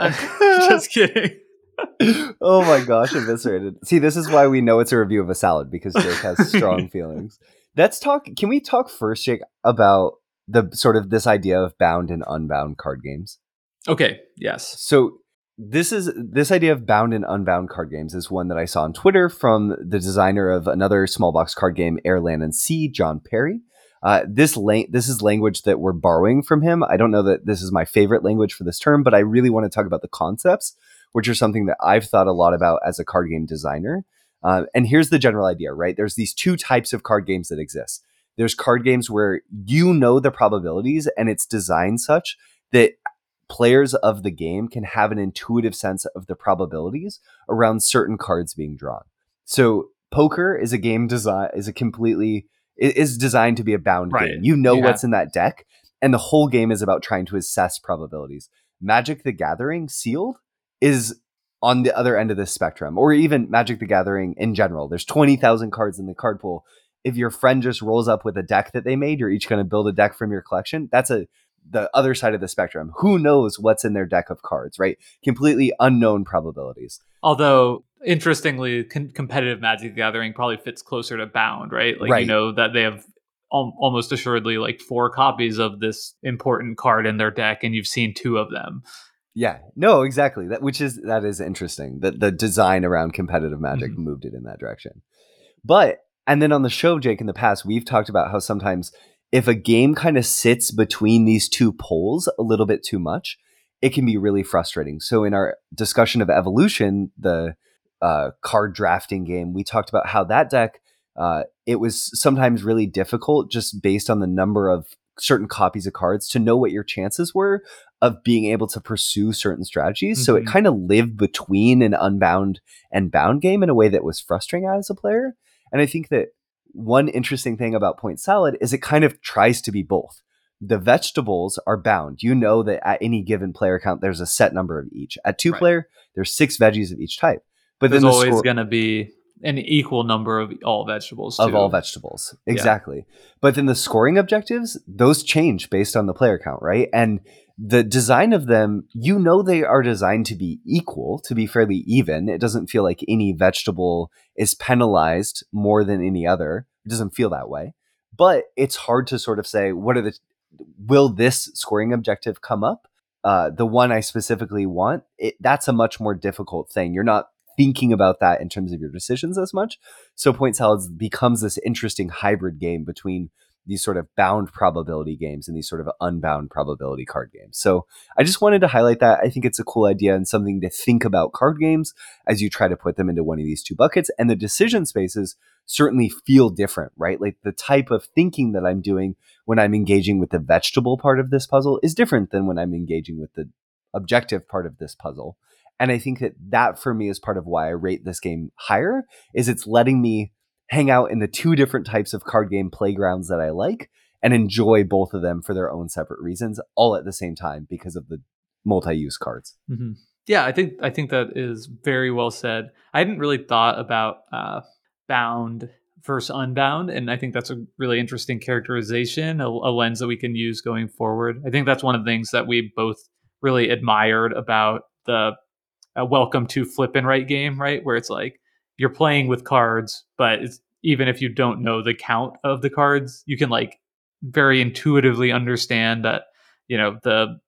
S2: Just kidding.
S3: oh my gosh, eviscerated. See, this is why we know it's a review of a salad because Jake has strong feelings. Let's talk. Can we talk first, Jake, about the sort of this idea of bound and unbound card games?
S2: Okay. Yes.
S3: So this is this idea of bound and unbound card games is one that I saw on Twitter from the designer of another small box card game, Air, Land, and Sea, Jon Perry. Uh, this la- this is language that we're borrowing from him. I don't know that this is my favorite language for this term, but I really want to talk about the concepts, which are something that I've thought a lot about as a card game designer. Uh, and here's the general idea, right? There's these two types of card games that exist. There's card games where you know the probabilities and it's designed such that players of the game can have an intuitive sense of the probabilities around certain cards being drawn. So poker is a game design is a completely it is designed to be a bound
S2: Right.
S3: game. You know
S2: Yeah.
S3: what's in that deck, and the whole game is about trying to assess probabilities. Magic the Gathering sealed is on the other end of the spectrum, or even Magic the Gathering in general. There's 20,000 cards in the card pool. If your friend just rolls up with a deck that they made, you're each going to build a deck from your collection. That's a the other side of the spectrum. Who knows what's in their deck of cards, right? Completely unknown probabilities.
S2: Although, interestingly, con- competitive Magic the Gathering probably fits closer to Bound, right? Like
S3: Right.
S2: you know that they have al- almost assuredly like four copies of this important card in their deck, and you've seen two of them.
S3: Yeah, no, exactly. That which is that is interesting. That the design around competitive magic
S2: Mhm.
S3: moved it in that direction. But and then on the show, Jake, in the past, we've talked about how sometimes if a game kind of sits between these two poles a little bit too much, it can be really frustrating. So in our discussion of evolution, the uh, card drafting game, we talked about how that deck uh, it was sometimes really difficult just based on the number of certain copies of cards to know what your chances were of being able to pursue certain strategies. So it
S2: Mhm.
S3: kind of lived between an unbound and bound game in a way that was frustrating as a player. And I think that one interesting thing about Point Salad is it kind of tries to be both. The vegetables are bound. You know that at any given player count, there's a set number of each. At two
S2: Right.
S3: player, there's six veggies of each type. But
S2: There's
S3: then the
S2: always going to be an equal number of all vegetables
S3: of all vegetables. Exactly. But then the scoring objectives, those change based on the player count, right? And the design of them, you know they are designed to be equal, to be fairly even. It doesn't feel like any vegetable is penalized more than any other. It doesn't feel that way. But it's hard to sort of say what are the will this scoring objective come up? Uh, the one I specifically want, it, that's a much more difficult thing. You're not thinking about that in terms of your decisions as much. So Point Salads becomes this interesting hybrid game between these sort of bound probability games and these sort of unbound probability card games. So I just wanted to highlight that. I think it's a cool idea and something to think about card games as you try to put them into one of these two buckets. And the decision spaces certainly feel different, right? Like the type of thinking that I'm doing when I'm engaging with the vegetable part of this puzzle is different than when I'm engaging with the objective part of this puzzle. And I think that that for me is part of why I rate this game higher is it's letting me hang out in the two different types of card game playgrounds that I like and enjoy both of them for their own separate reasons all at the same time because of the multi-use cards.
S2: hmm Yeah, I think I think that is very well said. I hadn't really thought about uh, bound versus unbound, and I think that's a really interesting characterization, a, a lens that we can use going forward. I think that's one of the things that we both really admired about the uh, Welcome to Flip and write game, right? Where it's like you're playing with cards, but it's, even if you don't know the count of the cards, you can like very intuitively understand that you know the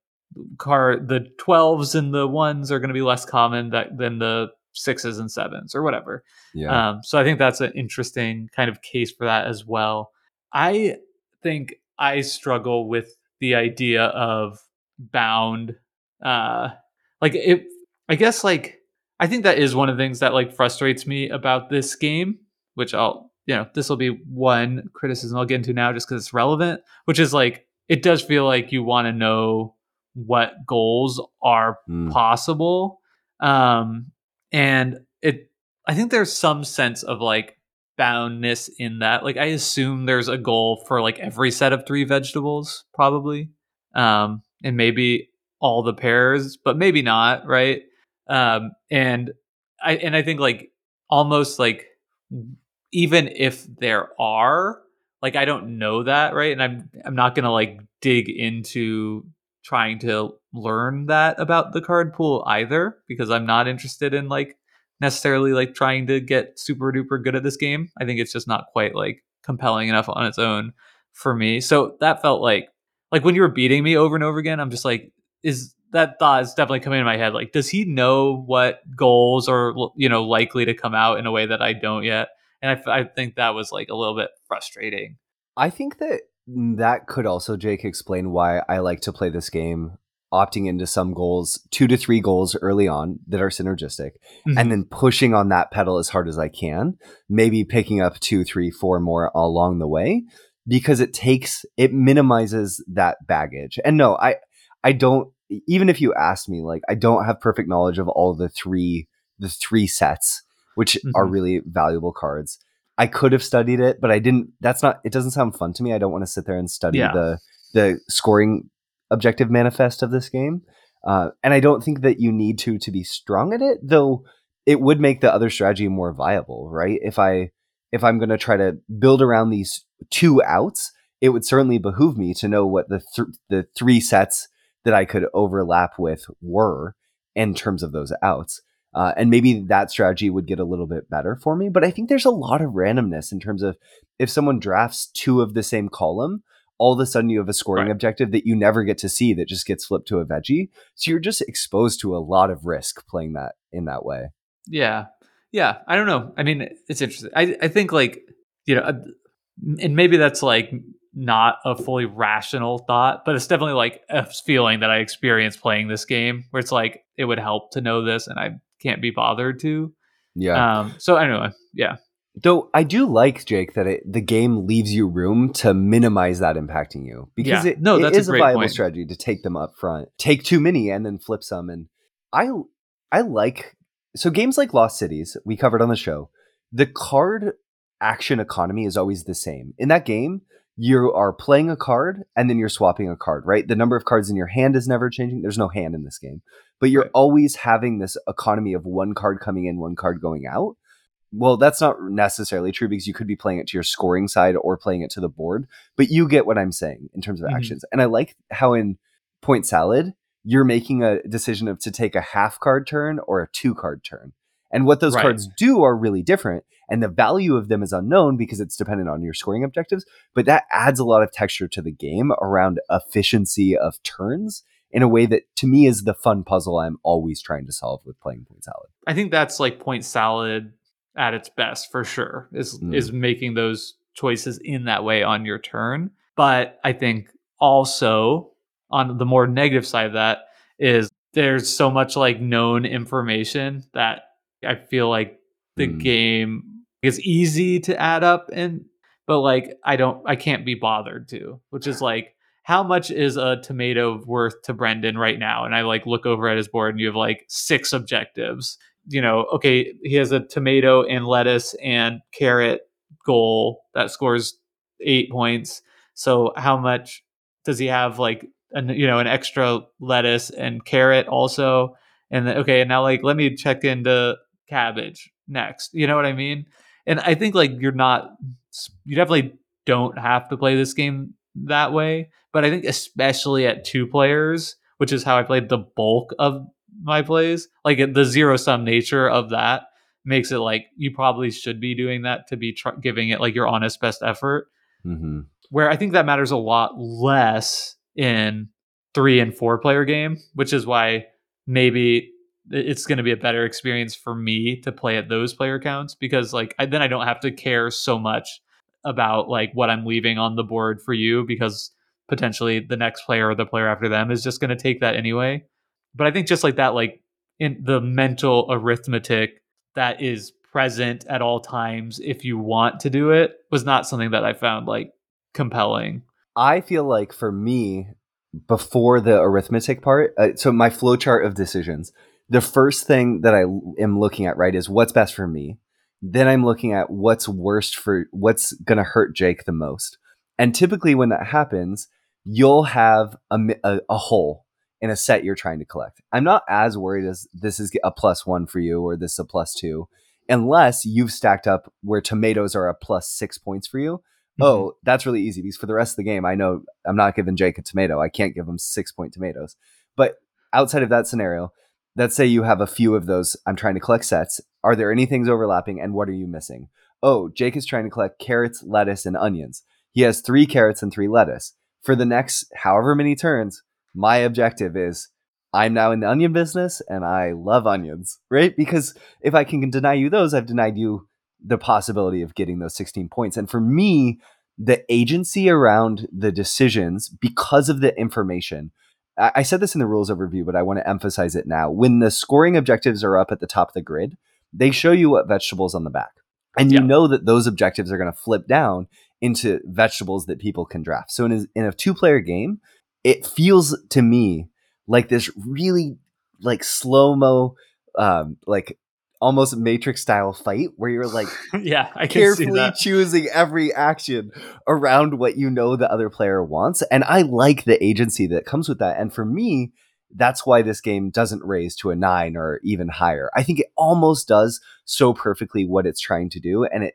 S2: car the 12s and the ones are going to be less common that, than the sixes and sevens or whatever
S3: Yeah.
S2: um, so i think that's an interesting kind of case for that as well i think i struggle with the idea of bound uh like it i guess like i think that is one of the things that like frustrates me about this game which i'll you know this will be one criticism i'll get into now just because it's relevant which is like it does feel like you want to know what goals are
S3: Mm.
S2: possible um and it i think there's some sense of like boundness in that. Like I assume there's a goal for like every set of three vegetables, probably. Um, and maybe all the pairs, but maybe not, right? Um, and I and I think like almost like even if there are, like I don't know that, right? And I'm I'm not gonna like dig into trying to learn that about the card pool either because I'm not interested in like necessarily like trying to get super duper good at this game. I think it's just not quite like compelling enough on its own for me. So that felt like like when you were beating me over and over again, I'm just like, is that thought is definitely coming in my head. Like, does he know what goals are you know likely to come out in a way that I don't yet? And I, I think that was like a little bit frustrating.
S3: I think that that could also, Jake, explain why I like to play this game opting into some goals, two to three goals early on that are synergistic, mm-hmm. and then pushing on that pedal as hard as I can, maybe picking up two, three, four more along the way, because it takes, it minimizes that baggage. And no, I, I don't, even if you ask me, like, I don't have perfect knowledge of all the three, the three sets, which mm-hmm. are really valuable cards. I could have studied it, but I didn't. That's not. It doesn't sound fun to me. I don't want to sit there and study yeah. the the scoring objective manifest of this game. Uh, and I don't think that you need to to be strong at it, though. It would make the other strategy more viable, right? If I if I'm going to try to build around these two outs, it would certainly behoove me to know what the th- the three sets that I could overlap with were in terms of those outs. Uh, and maybe that strategy would get a little bit better for me. But I think there's a lot of randomness in terms of if someone drafts two of the same column, all of a sudden you have a scoring right. objective that you never get to see that just gets flipped to a veggie. So you're just exposed to a lot of risk playing that in that way.
S2: Yeah. Yeah. I don't know. I mean, it's interesting. I, I think like, you know, and maybe that's like not a fully rational thought, but it's definitely like a feeling that I experienced playing this game where it's like it would help to know this and I can't be bothered to.
S3: Yeah.
S2: Um, so anyway, yeah.
S3: Though I do like Jake that it, the game leaves you room to minimize that impacting you because yeah. it, no, that's it is a, a viable point. strategy to take them up front, take too many, and then flip some. And I I like so games like Lost Cities we covered on the show. The card action economy is always the same in that game you are playing a card and then you're swapping a card, right? The number of cards in your hand is never changing. There's no hand in this game, but you're right. always having this economy of one card coming in, one card going out. Well, that's not necessarily true because you could be playing it to your scoring side or playing it to the board, but you get what I'm saying in terms of mm-hmm. actions. And I like how in Point Salad, you're making a decision of to take a half card turn or a two card turn. And what those right. cards do are really different. And the value of them is unknown because it's dependent on your scoring objectives. But that adds a lot of texture to the game around efficiency of turns in a way that to me is the fun puzzle I'm always trying to solve with playing Point Salad.
S2: I think that's like Point Salad at its best for sure, is mm. is making those choices in that way on your turn. But I think also on the more negative side of that is there's so much like known information that I feel like the mm. game is easy to add up and but like I don't I can't be bothered to, which is like how much is a tomato worth to Brendan right now? And I like look over at his board and you have like six objectives. You know, okay, he has a tomato and lettuce and carrot goal that scores eight points. So how much does he have like an you know an extra lettuce and carrot also? And then, okay, and now like let me check into cabbage next. You know what I mean? And I think like you're not you definitely don't have to play this game that way, but I think especially at two players, which is how I played the bulk of my plays, like the zero sum nature of that makes it like you probably should be doing that to be tr- giving it like your honest best effort. Mm-hmm. Where I think that matters a lot less in three and four player game, which is why maybe it's going to be a better experience for me to play at those player counts because like I, then I don't have to care so much about like what I'm leaving on the board for you because potentially the next player or the player after them is just going to take that anyway. But I think just like that, like in the mental arithmetic that is present at all times if you want to do it was not something that I found like compelling.
S3: I feel like for me, before the arithmetic part, uh, so my flowchart of decisions, the first thing that I am looking at, right, is what's best for me. then I'm looking at what's worst for what's going to hurt Jake the most. And typically, when that happens, you'll have a, a, a, hole in a set you're trying to collect. I'm not as worried as this is a plus one for you or this is a plus two, unless you've stacked up where tomatoes are a plus six points for you. Mm-hmm. Oh, that's really easy because for the rest of the game, I know I'm not giving Jake a tomato. I can't give him six point tomatoes. But outside of that scenario, let's say you have a few of those. I'm trying to collect sets. Are there any things overlapping and what are you missing? Oh, Jake is trying to collect carrots, lettuce, and onions. He has three carrots and three lettuce. For the next however many turns, my objective is I'm now in the onion business and I love onions, right? Because if I can deny you those, I've denied you the possibility of getting those 16 points. And for me, the agency around the decisions because of the information. I, said this in the rules overview, but I want to emphasize it now. When the scoring objectives are up at the top of the grid, they show you what vegetables on the back. And you yeah. know that those objectives are going to flip down into vegetables that people can draft. So in a, in a two player game, it feels to me like this really like slow mo, um, like almost matrix style fight where you're like
S2: yeah I
S3: carefully choosing every action around what you know the other player wants and i like the agency that comes with that and for me that's why this game doesn't raise to a nine or even higher. I think it almost does so perfectly what it's trying to do and it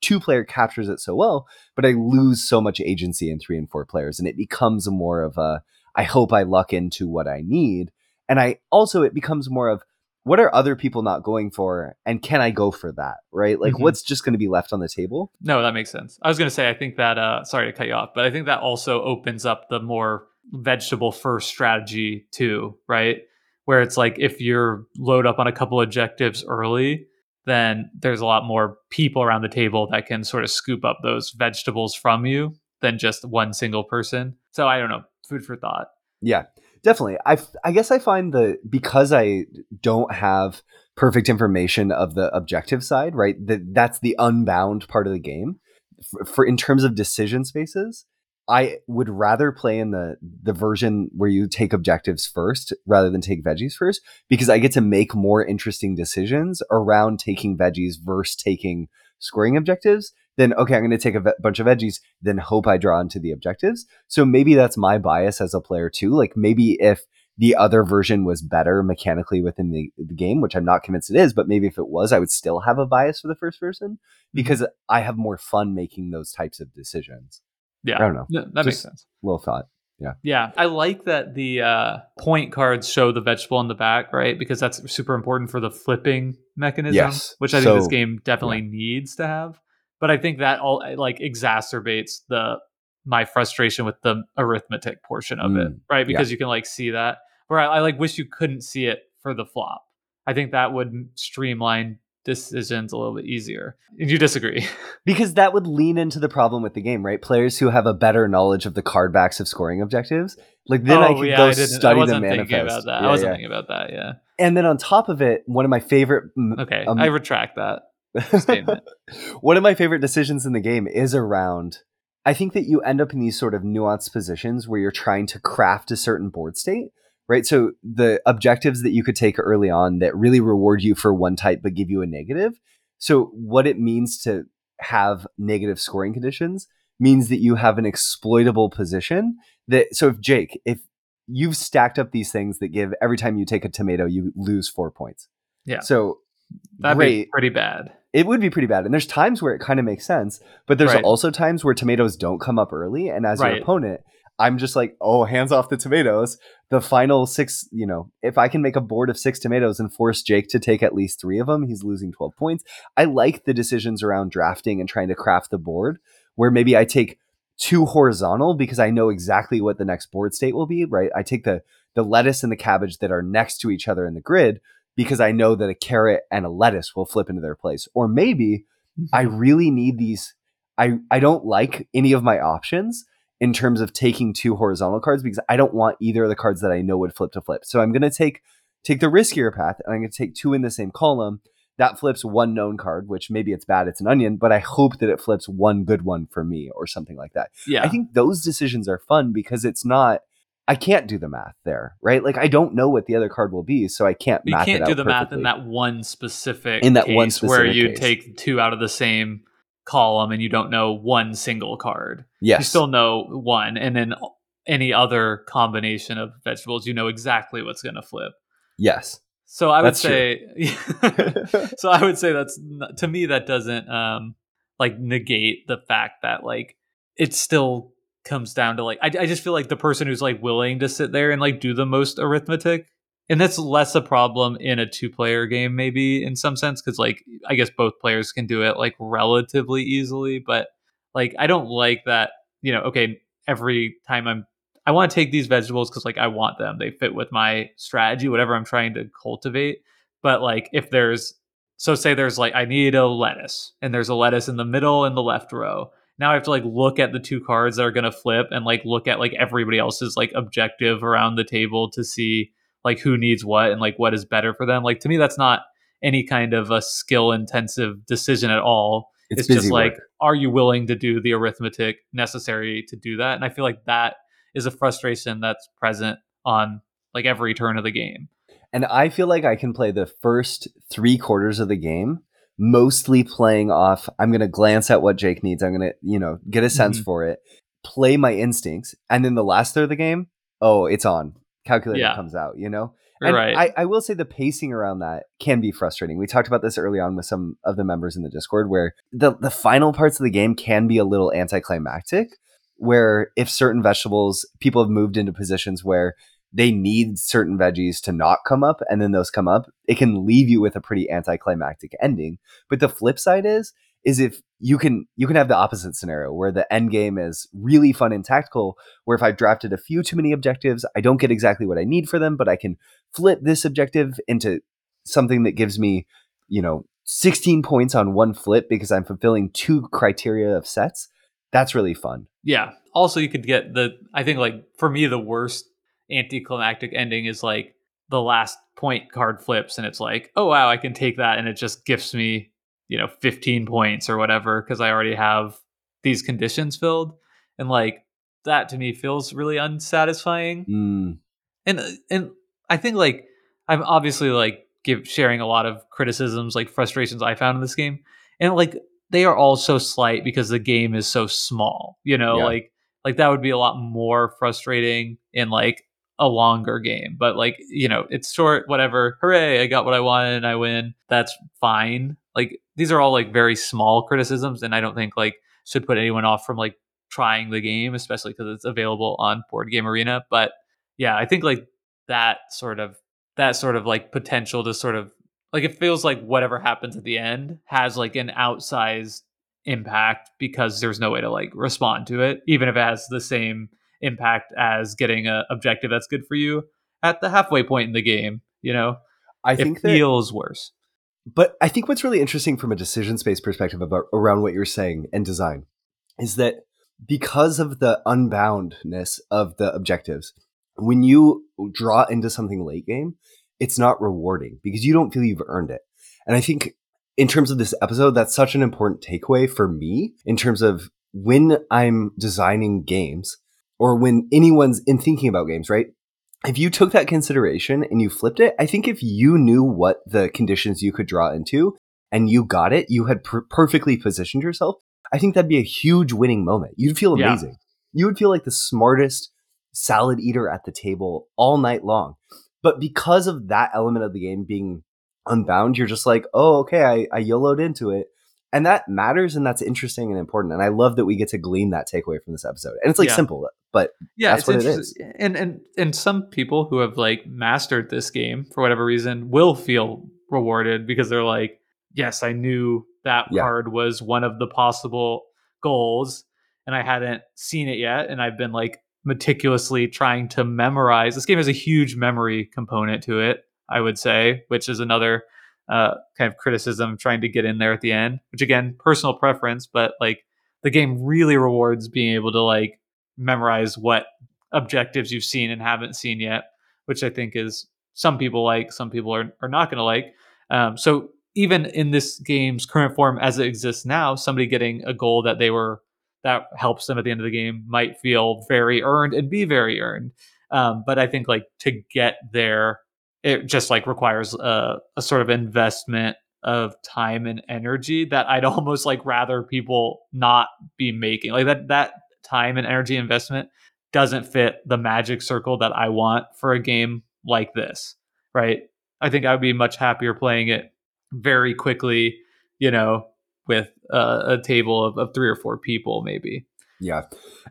S3: two player captures it so well but i lose so much agency in three and four players and it becomes more of a i hope i luck into what i need and i also it becomes more of what are other people not going for and can i go for that right? Like mm-hmm. what's just going to be left on the table?
S2: No that makes sense. I was going to say i think that uh sorry to cut you off but i think that also opens up the more vegetable first strategy too right? Where it's like if you're load up on a couple objectives early then there's a lot more people around the table that can sort of scoop up those vegetables from you than just one single person. So i don't know. Food for thought.
S3: Yeah definitely. I I guess I find that because I don't have perfect information of the objective side, right? That that's the unbound part of the game. For, for in terms of decision spaces, I would rather play in the the version where you take objectives first rather than take veggies first because I get to make more interesting decisions around taking veggies versus taking scoring objectives then okay, I'm going to take a bunch of veggies, then hope I draw into the objectives. So maybe that's my bias as a player too. Like maybe if the other version was better mechanically within the, the game, which I'm not convinced it is, but maybe if it was, I would still have a bias for the first person mm-hmm. because I have more fun making those types of decisions.
S2: Yeah.
S3: I don't know.
S2: Yeah, that Just makes sense.
S3: Little thought. Yeah.
S2: Yeah. I like that the uh, point cards show the vegetable on the back, right? Because that's super important for the flipping mechanism,
S3: yes.
S2: which I think this game definitely yeah. needs to have but I think that all eh, like exacerbates the my frustration with the arithmetic portion of mm, it, right? Because yeah. you can like see that. Where I, I like wish you couldn't see it for the flop. I think that would streamline decisions a little bit easier. And you disagree.
S3: because that would lean into the problem with the game, right? Players who have a better knowledge of the card backs of scoring objectives. Like then oh, I could yeah, go I study the manifest.
S2: About that. Yeah, I wasn't thinking about that, yeah.
S3: And then on top of it, one of my favorite
S2: Okay, um, I retract that statement.
S3: One of my favorite decisions in the game is around. I think that you end up in these sort of nuanced positions where you're trying to craft a certain board state, right? So the objectives that you could take early on that really reward you for one type but give you a negative. So what it means to have negative scoring conditions means that you have an exploitable position that so if Jake, if you've stacked up these things that give every time you take a tomato you lose 4 points.
S2: Yeah.
S3: So
S2: That'd great. be pretty bad.
S3: It would be pretty bad. And there's times where it kind of makes sense, but there's right. also times where tomatoes don't come up early. And as right. your opponent, I'm just like, oh, hands off the tomatoes. The final six, you know, if I can make a board of six tomatoes and force Jake to take at least three of them, he's losing 12 points. I like the decisions around drafting and trying to craft the board where maybe I take two horizontal because I know exactly what the next board state will be, right? I take the the lettuce and the cabbage that are next to each other in the grid because I know that a carrot and a lettuce will flip into their place. Or maybe mm-hmm. I really need these. I, I don't like any of my options in terms of taking two horizontal cards because I don't want either of the cards that I know would flip to flip. So I'm going to take take the riskier path and I'm going to take two in the same column. That flips one known card, which maybe it's bad, it's an onion, but I hope that it flips one good one for me or something like that.
S2: Yeah.
S3: I think those decisions are fun because it's not I can't do the math there, right? Like I don't know what the other card will be, so I can't.
S2: you
S3: math
S2: can't do the math in that one specific
S3: In that one
S2: case where you
S3: case.
S2: take two out of the same column and you don't know one single card.
S3: Yes,
S2: You still know one, and then any other combination of vegetables, you know exactly what's going to flip.
S3: yes.
S2: So I would
S3: That's
S2: say, so I would say that's to me that doesn't um like negate the fact that like it's still comes down to like I, I just feel like the person who's like willing to sit there and like do the most arithmetic and that's less a problem in a two player game maybe in some sense because like i guess both players can do it like relatively easily but like i don't like that you know okay every time i'm i want to take these vegetables because like i want them they fit with my strategy whatever i'm trying to cultivate but like if there's so say there's like i need a lettuce and there's a lettuce in the middle and the left row now i have to like look at the two cards that are going to flip and like look at like everybody else's like objective around the table to see like who needs what and like what is better for them. Like to me that's not any kind of a skill intensive decision at all.
S3: It's,
S2: it's, just like are you willing to do the arithmetic necessary to do that? And i feel like that is a frustration that's present on like every turn of the game.
S3: And I feel like I can play the first three quarters of the game mostly playing off. I'm going to glance at what Jake needs. I'm going to, you know, get a sense
S2: Mhm.
S3: for it, play my instincts. And then the last third of the game, oh, it's on. Calculator
S2: Yeah.
S3: comes out, you know? And
S2: right
S3: I, I will say the pacing around that can be frustrating. We talked about this early on with some of the members in the Discord where the, the final parts of the game can be a little anticlimactic, where if certain vegetables, people have moved into positions where they need certain veggies to not come up and then those come up, it can leave you with a pretty anticlimactic ending. But the flip side is, is if you can you can have the opposite scenario where the end game is really fun and tactical where if i've drafted a few too many objectives i don't get exactly what i need for them but i can flip this objective into something that gives me you know 16 points on one flip because i'm fulfilling two criteria of sets that's really fun
S2: yeah also you could get the i think like for me the worst anticlimactic ending is like the last point card flips and it's like oh wow i can take that and it just gifts me you know 15 points or whatever because i already have these conditions filled and like that to me feels really unsatisfying
S3: Mm,
S2: and and I think like I'm obviously like give sharing a lot of criticisms like frustrations I found in this game and like they are all so slight because the game is so small you know
S3: Yeah.
S2: like like that would be a lot more frustrating in like a longer game but like you know it's short whatever. Hooray I got what I wanted and I win. That's fine. Like these are all like very small criticisms and I don't think like should put anyone off from like trying the game especially because it's available on board game arena. But yeah i think like that sort of that sort of like potential to sort of like it feels like whatever happens at the end has like an outsized impact because there's no way to like respond to it even if it has the same impact as getting an objective that's good for you at the halfway point in the game you know
S3: i
S2: it
S3: think that
S2: feels worse
S3: But I think what's really interesting from a decision space perspective about around what you're saying and design is that because of the unboundness of the objectives, when you draw into something late game, it's not rewarding because you don't feel you've earned it. And I think in terms of this episode, that's such an important takeaway for me in terms of when I'm designing games or when anyone's in thinking about games, right? if you took that consideration and you flipped it, I think if you knew what the conditions you could draw into and you got it, you had per- perfectly positioned yourself. I think that'd be a huge winning moment. You'd feel
S2: Yeah.
S3: amazing. You would feel like the smartest salad eater at the table all night long. But because of that element of the game being unbound, you're just like, oh, okay, I, I YOLO'd into it. And that matters and that's interesting and important. And I love that we get to glean that takeaway from this episode. And it's like
S2: Yeah.
S3: simple, but
S2: yeah
S3: That's what it
S2: interesting. and and and some people who have like mastered this game for whatever reason will feel rewarded because they're like yes i knew that
S3: Yeah.
S2: card was one of the possible goals and i hadn't seen it yet and i've been like meticulously trying to memorize this game has a huge memory component to it i would say which is another uh, kind of criticism trying to get in there at the end which again personal preference but like the game really rewards being able to like memorize what objectives you've seen and haven't seen yet, which I think is some people like, some people are, are not going to like. Um, so even in this game's current form as it exists now, somebody getting a goal that they were that helps them at the end of the game might feel very earned and be very earned. Um, but I think like to get there, it just like requires a, a sort of investment of time and energy that I'd almost like rather people not be making. Like that that time and energy investment doesn't fit the magic circle that I want for a game like this, right? I think I would be much happier playing it very quickly, you know, with uh, a table of, of three or four people, maybe.
S3: Yeah.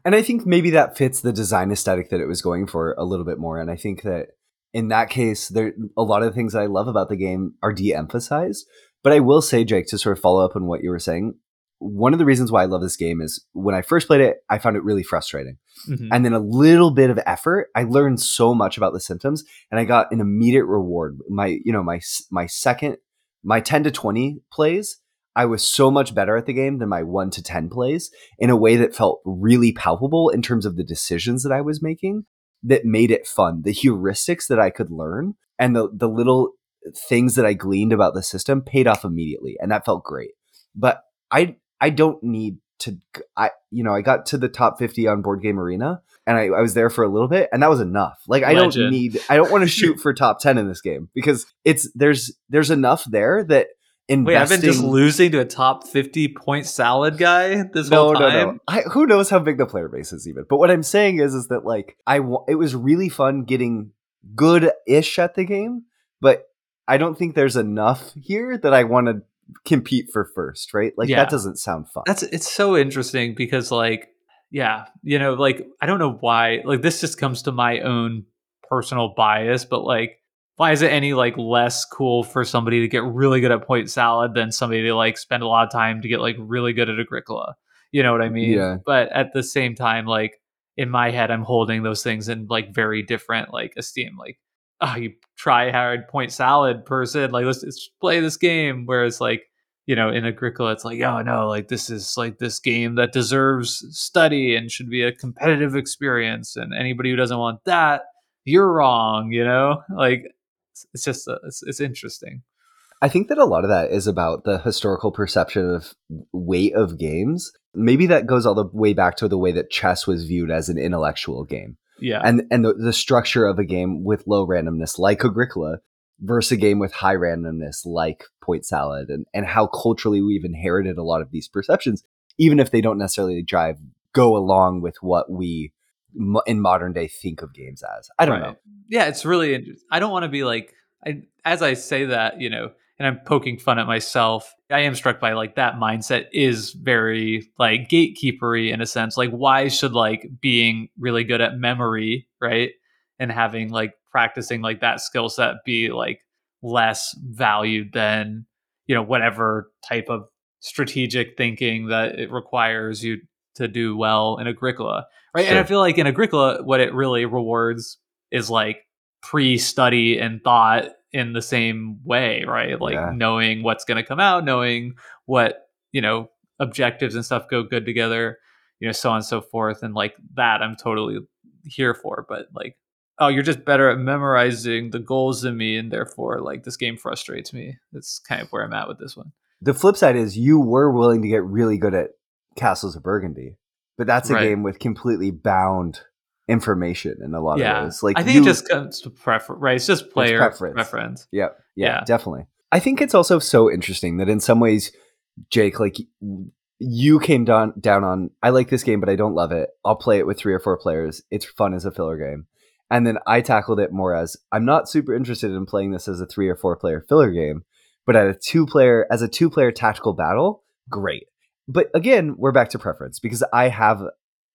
S3: And I think maybe that fits the design aesthetic that it was going for a little bit more. And I think that in that case, there a lot of the things I love about the game are de-emphasized. But I will say, Jake, to sort of follow up on what you were saying, one of the reasons why I love this game is when I first played it, I found it really frustrating. Mm-hmm. And then a little bit of effort, I learned so much about the symptoms and I got an immediate reward. My, you know, my my second my 10 to 20 plays, I was so much better at the game than my 1 to 10 plays in a way that felt really palpable in terms of the decisions that I was making that made it fun. The heuristics that I could learn and the the little things that I gleaned about the system paid off immediately and that felt great. But I I don't need to I you know I got to the top 50 on board game arena and I, I was there for a little bit and that was enough like I Legend. don't need I don't want to shoot for top 10 in this game because it's there's there's enough there that investing Wait, I've been
S2: just losing to a top 50 point salad guy this no, whole time no, no.
S3: I, who knows how big the player base is even but what I'm saying is is that like I it was really fun getting good ish at the game but I don't think there's enough here that I want to compete for first, right? Like yeah. that doesn't sound fun.
S2: That's it's so interesting because like yeah, you know, like I don't know why like this just comes to my own personal bias, but like why is it any like less cool for somebody to get really good at point salad than somebody to like spend a lot of time to get like really good at agricola? You know what I mean?
S3: Yeah.
S2: But at the same time, like in my head, I'm holding those things in like very different like esteem. Like oh, you try hard point salad person, like let's, let's play this game. Whereas like, you know, in Agricola, it's like, oh no, like this is like this game that deserves study and should be a competitive experience. And anybody who doesn't want that, you're wrong, you know? Like it's just, a, uh, it's, it's interesting.
S3: I think that a lot of that is about the historical perception of weight of games. Maybe that goes all the way back to the way that chess was viewed as an intellectual game.
S2: Yeah.
S3: And and the, the structure of a game with low randomness like Agricola versus a game with high randomness like Point Salad and, and how culturally we've inherited a lot of these perceptions, even if they don't necessarily drive go along with what we in modern day think of games as. I don't right. know.
S2: Yeah, it's really interesting. I don't want to be like I as I say that, you know, and I'm poking fun at myself. I am struck by like that mindset is very like gatekeepery in a sense. Like, why should like being really good at memory, right? And having like practicing like that skill set be like less valued than, you know, whatever type of strategic thinking that it requires you to do well in Agricola, right? Sure. And I feel like in Agricola, what it really rewards is like pre study and thought in the same way, right? Like yeah. knowing what's going to come out, knowing what, you know, objectives and stuff go good together, you know, so on and so forth. And like that, I'm totally here for. But like, oh, you're just better at memorizing the goals than me. And therefore, like, this game frustrates me. That's kind of where I'm at with this one.
S3: The flip side is you were willing to get really good at Castles of Burgundy, but that's a right. game with completely bound information in a lot yeah. of ways.
S2: Like I think you, it just comes to preference, right? It's just player it's preference. preference.
S3: Yep. Yeah, yeah, definitely. I think it's also so interesting that in some ways, Jake, like you came down down on I like this game, but I don't love it. I'll play it with three or four players. It's fun as a filler game. And then I tackled it more as I'm not super interested in playing this as a three or four player filler game, but at a two player as a two player tactical battle, great. But again, we're back to preference because I have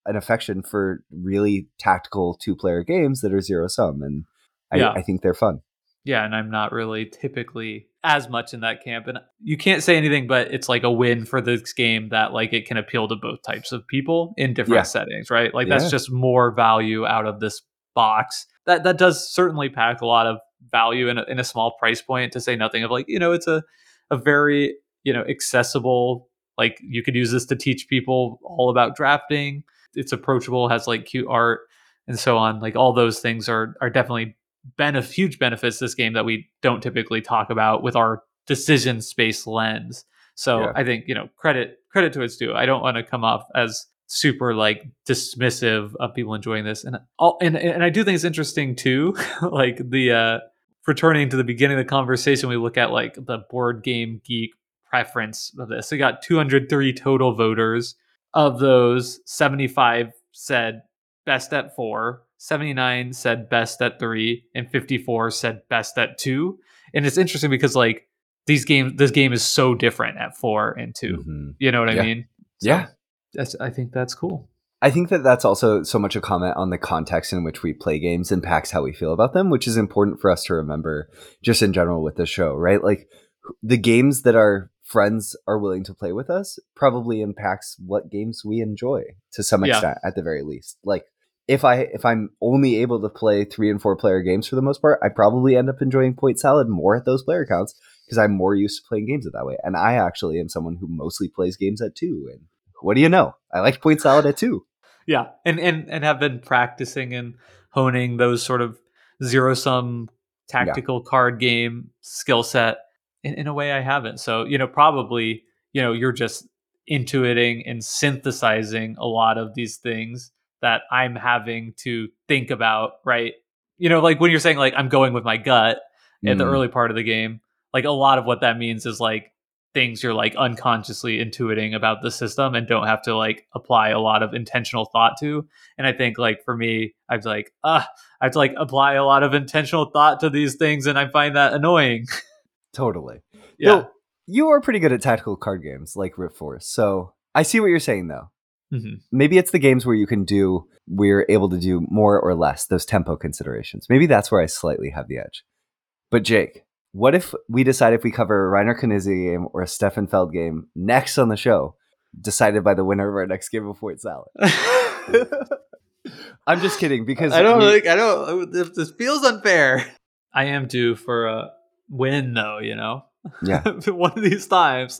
S3: an affection for really tactical two player games that are zero sum, and I, yeah. I think they're fun.
S2: Yeah, and I'm not really typically as much in that camp. And you can't say anything, but it's like a win for this game that like it can appeal to both types of people in different yeah. settings, right? Like that's just more value out of this box. That that does certainly pack a lot of value in a, in a small price point. To say nothing of like you know it's a a very you know accessible. Like you could use this to teach people all about drafting it's approachable, has like cute art and so on. Like all those things are are definitely benef- huge benefits this game that we don't typically talk about with our decision space lens. So yeah. I think you know credit credit to its due. I don't want to come off as super like dismissive of people enjoying this and all and, and i do think it's interesting too like the uh returning to the beginning of the conversation we look at like the board game geek preference of this we got 203 total voters of those 75 said best at four 79 said best at three and 54 said best at two and it's interesting because like these games this game is so different at four and 2
S3: Mhm.
S2: you know what
S3: Yeah.
S2: i mean So
S3: Yeah.
S2: that's i think that's cool
S3: I think that that's also so much a comment on the context in which we play games impacts how we feel about them, which is important for us to remember just in general with the show, right? Like the games that our friends are willing to play with us probably impacts what games we enjoy to some
S2: Yeah.
S3: extent at the very least. Like if I if I'm only able to play 3 and 4 player games for the most part, I probably end up enjoying Point Salad more at those player counts because I'm more used to playing games at that way. And I actually am someone who mostly plays games at 2 and what do you know? I like Point Salad at 2.
S2: yeah and and and have been practicing and honing those sort of zero sum tactical card game skill set in, in a way i haven't. So you know probably you know you're just intuiting and synthesizing a lot of these things that i'm having to think about right? You know like when you're saying like i'm going with my gut at the
S3: Mm.
S2: early part of the game like a lot of what that means is like things you're like unconsciously intuiting about the system and don't have to like apply a lot of intentional thought to. And i think like for me i was like ah i have to like apply a lot of intentional thought to these things and i find that annoying
S3: Totally.
S2: yeah
S3: Though, you are pretty good at tactical card games like Rift Force. So I see what you're saying though.
S2: Mhm.
S3: Maybe it's the games where you can do we're able to do more or less, those tempo considerations. Maybe that's where I slightly have the edge. But Jake, what if we decide if we cover a Reiner Knizia game or a Stefan Feld game next on the show, decided by the winner of our next game of Point Salad? I'm just kidding because
S2: i don't
S3: we-
S2: like i don't this, this feels unfair i am due for a win though you know
S3: Yeah.
S2: one of these times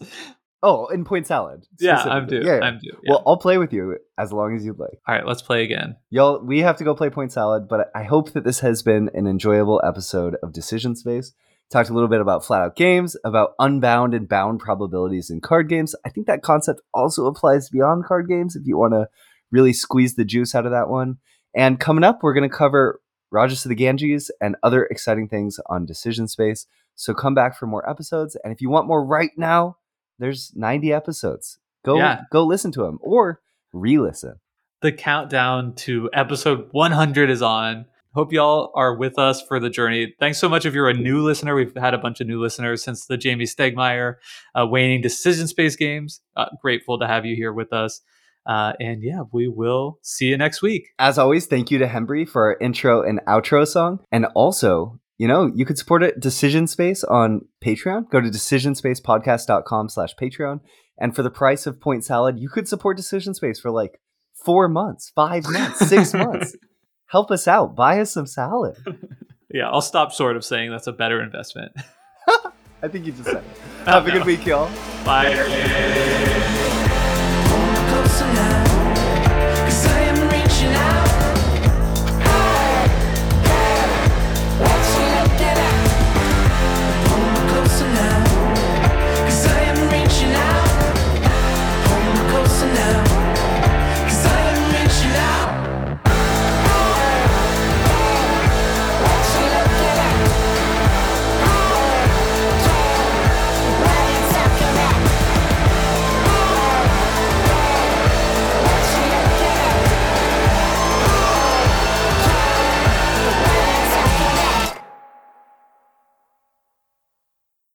S3: Oh, in Point Salad.
S2: yeah i'm due
S3: Yeah, yeah.
S2: i'm due yeah.
S3: Well, I'll play with you as long as you'd like.
S2: all right let's play again
S3: Y'all, we have to go play Point Salad, but I hope that this has been an enjoyable episode of Decision Space. Talked a little bit about flat out games, about unbound and bound probabilities in card games. I think that concept also applies beyond card games if you want to really squeeze the juice out of that one. And coming up, we're going to cover Rajas to the Ganges and other exciting things on Decision Space. So come back for more episodes. And if you want more right now, there's 90 episodes. Go
S2: Yeah.
S3: go listen to them or re-listen.
S2: the countdown to episode 100 is on. Hope y'all are with us for the journey. Thanks so much if you're a new listener. We've had a bunch of new listeners since the Jamey Stegmaier uh, waning decision space games. Uh, grateful to have you here with us. Uh, and yeah, we will see you next week.
S3: As always, thank you to Hembry for our intro and outro song. And also, you know, you could support it Decision Space on Patreon. Go to decisionspacepodcast.com slash Patreon. And for the price of Point Salad, you could support Decision Space for like four months, five months, six months. Help us out. Buy us some salad.
S2: Yeah, I'll stop short of saying that's a better investment.
S3: I think you just said it. Have a good week, y'all.
S2: Bye tonight.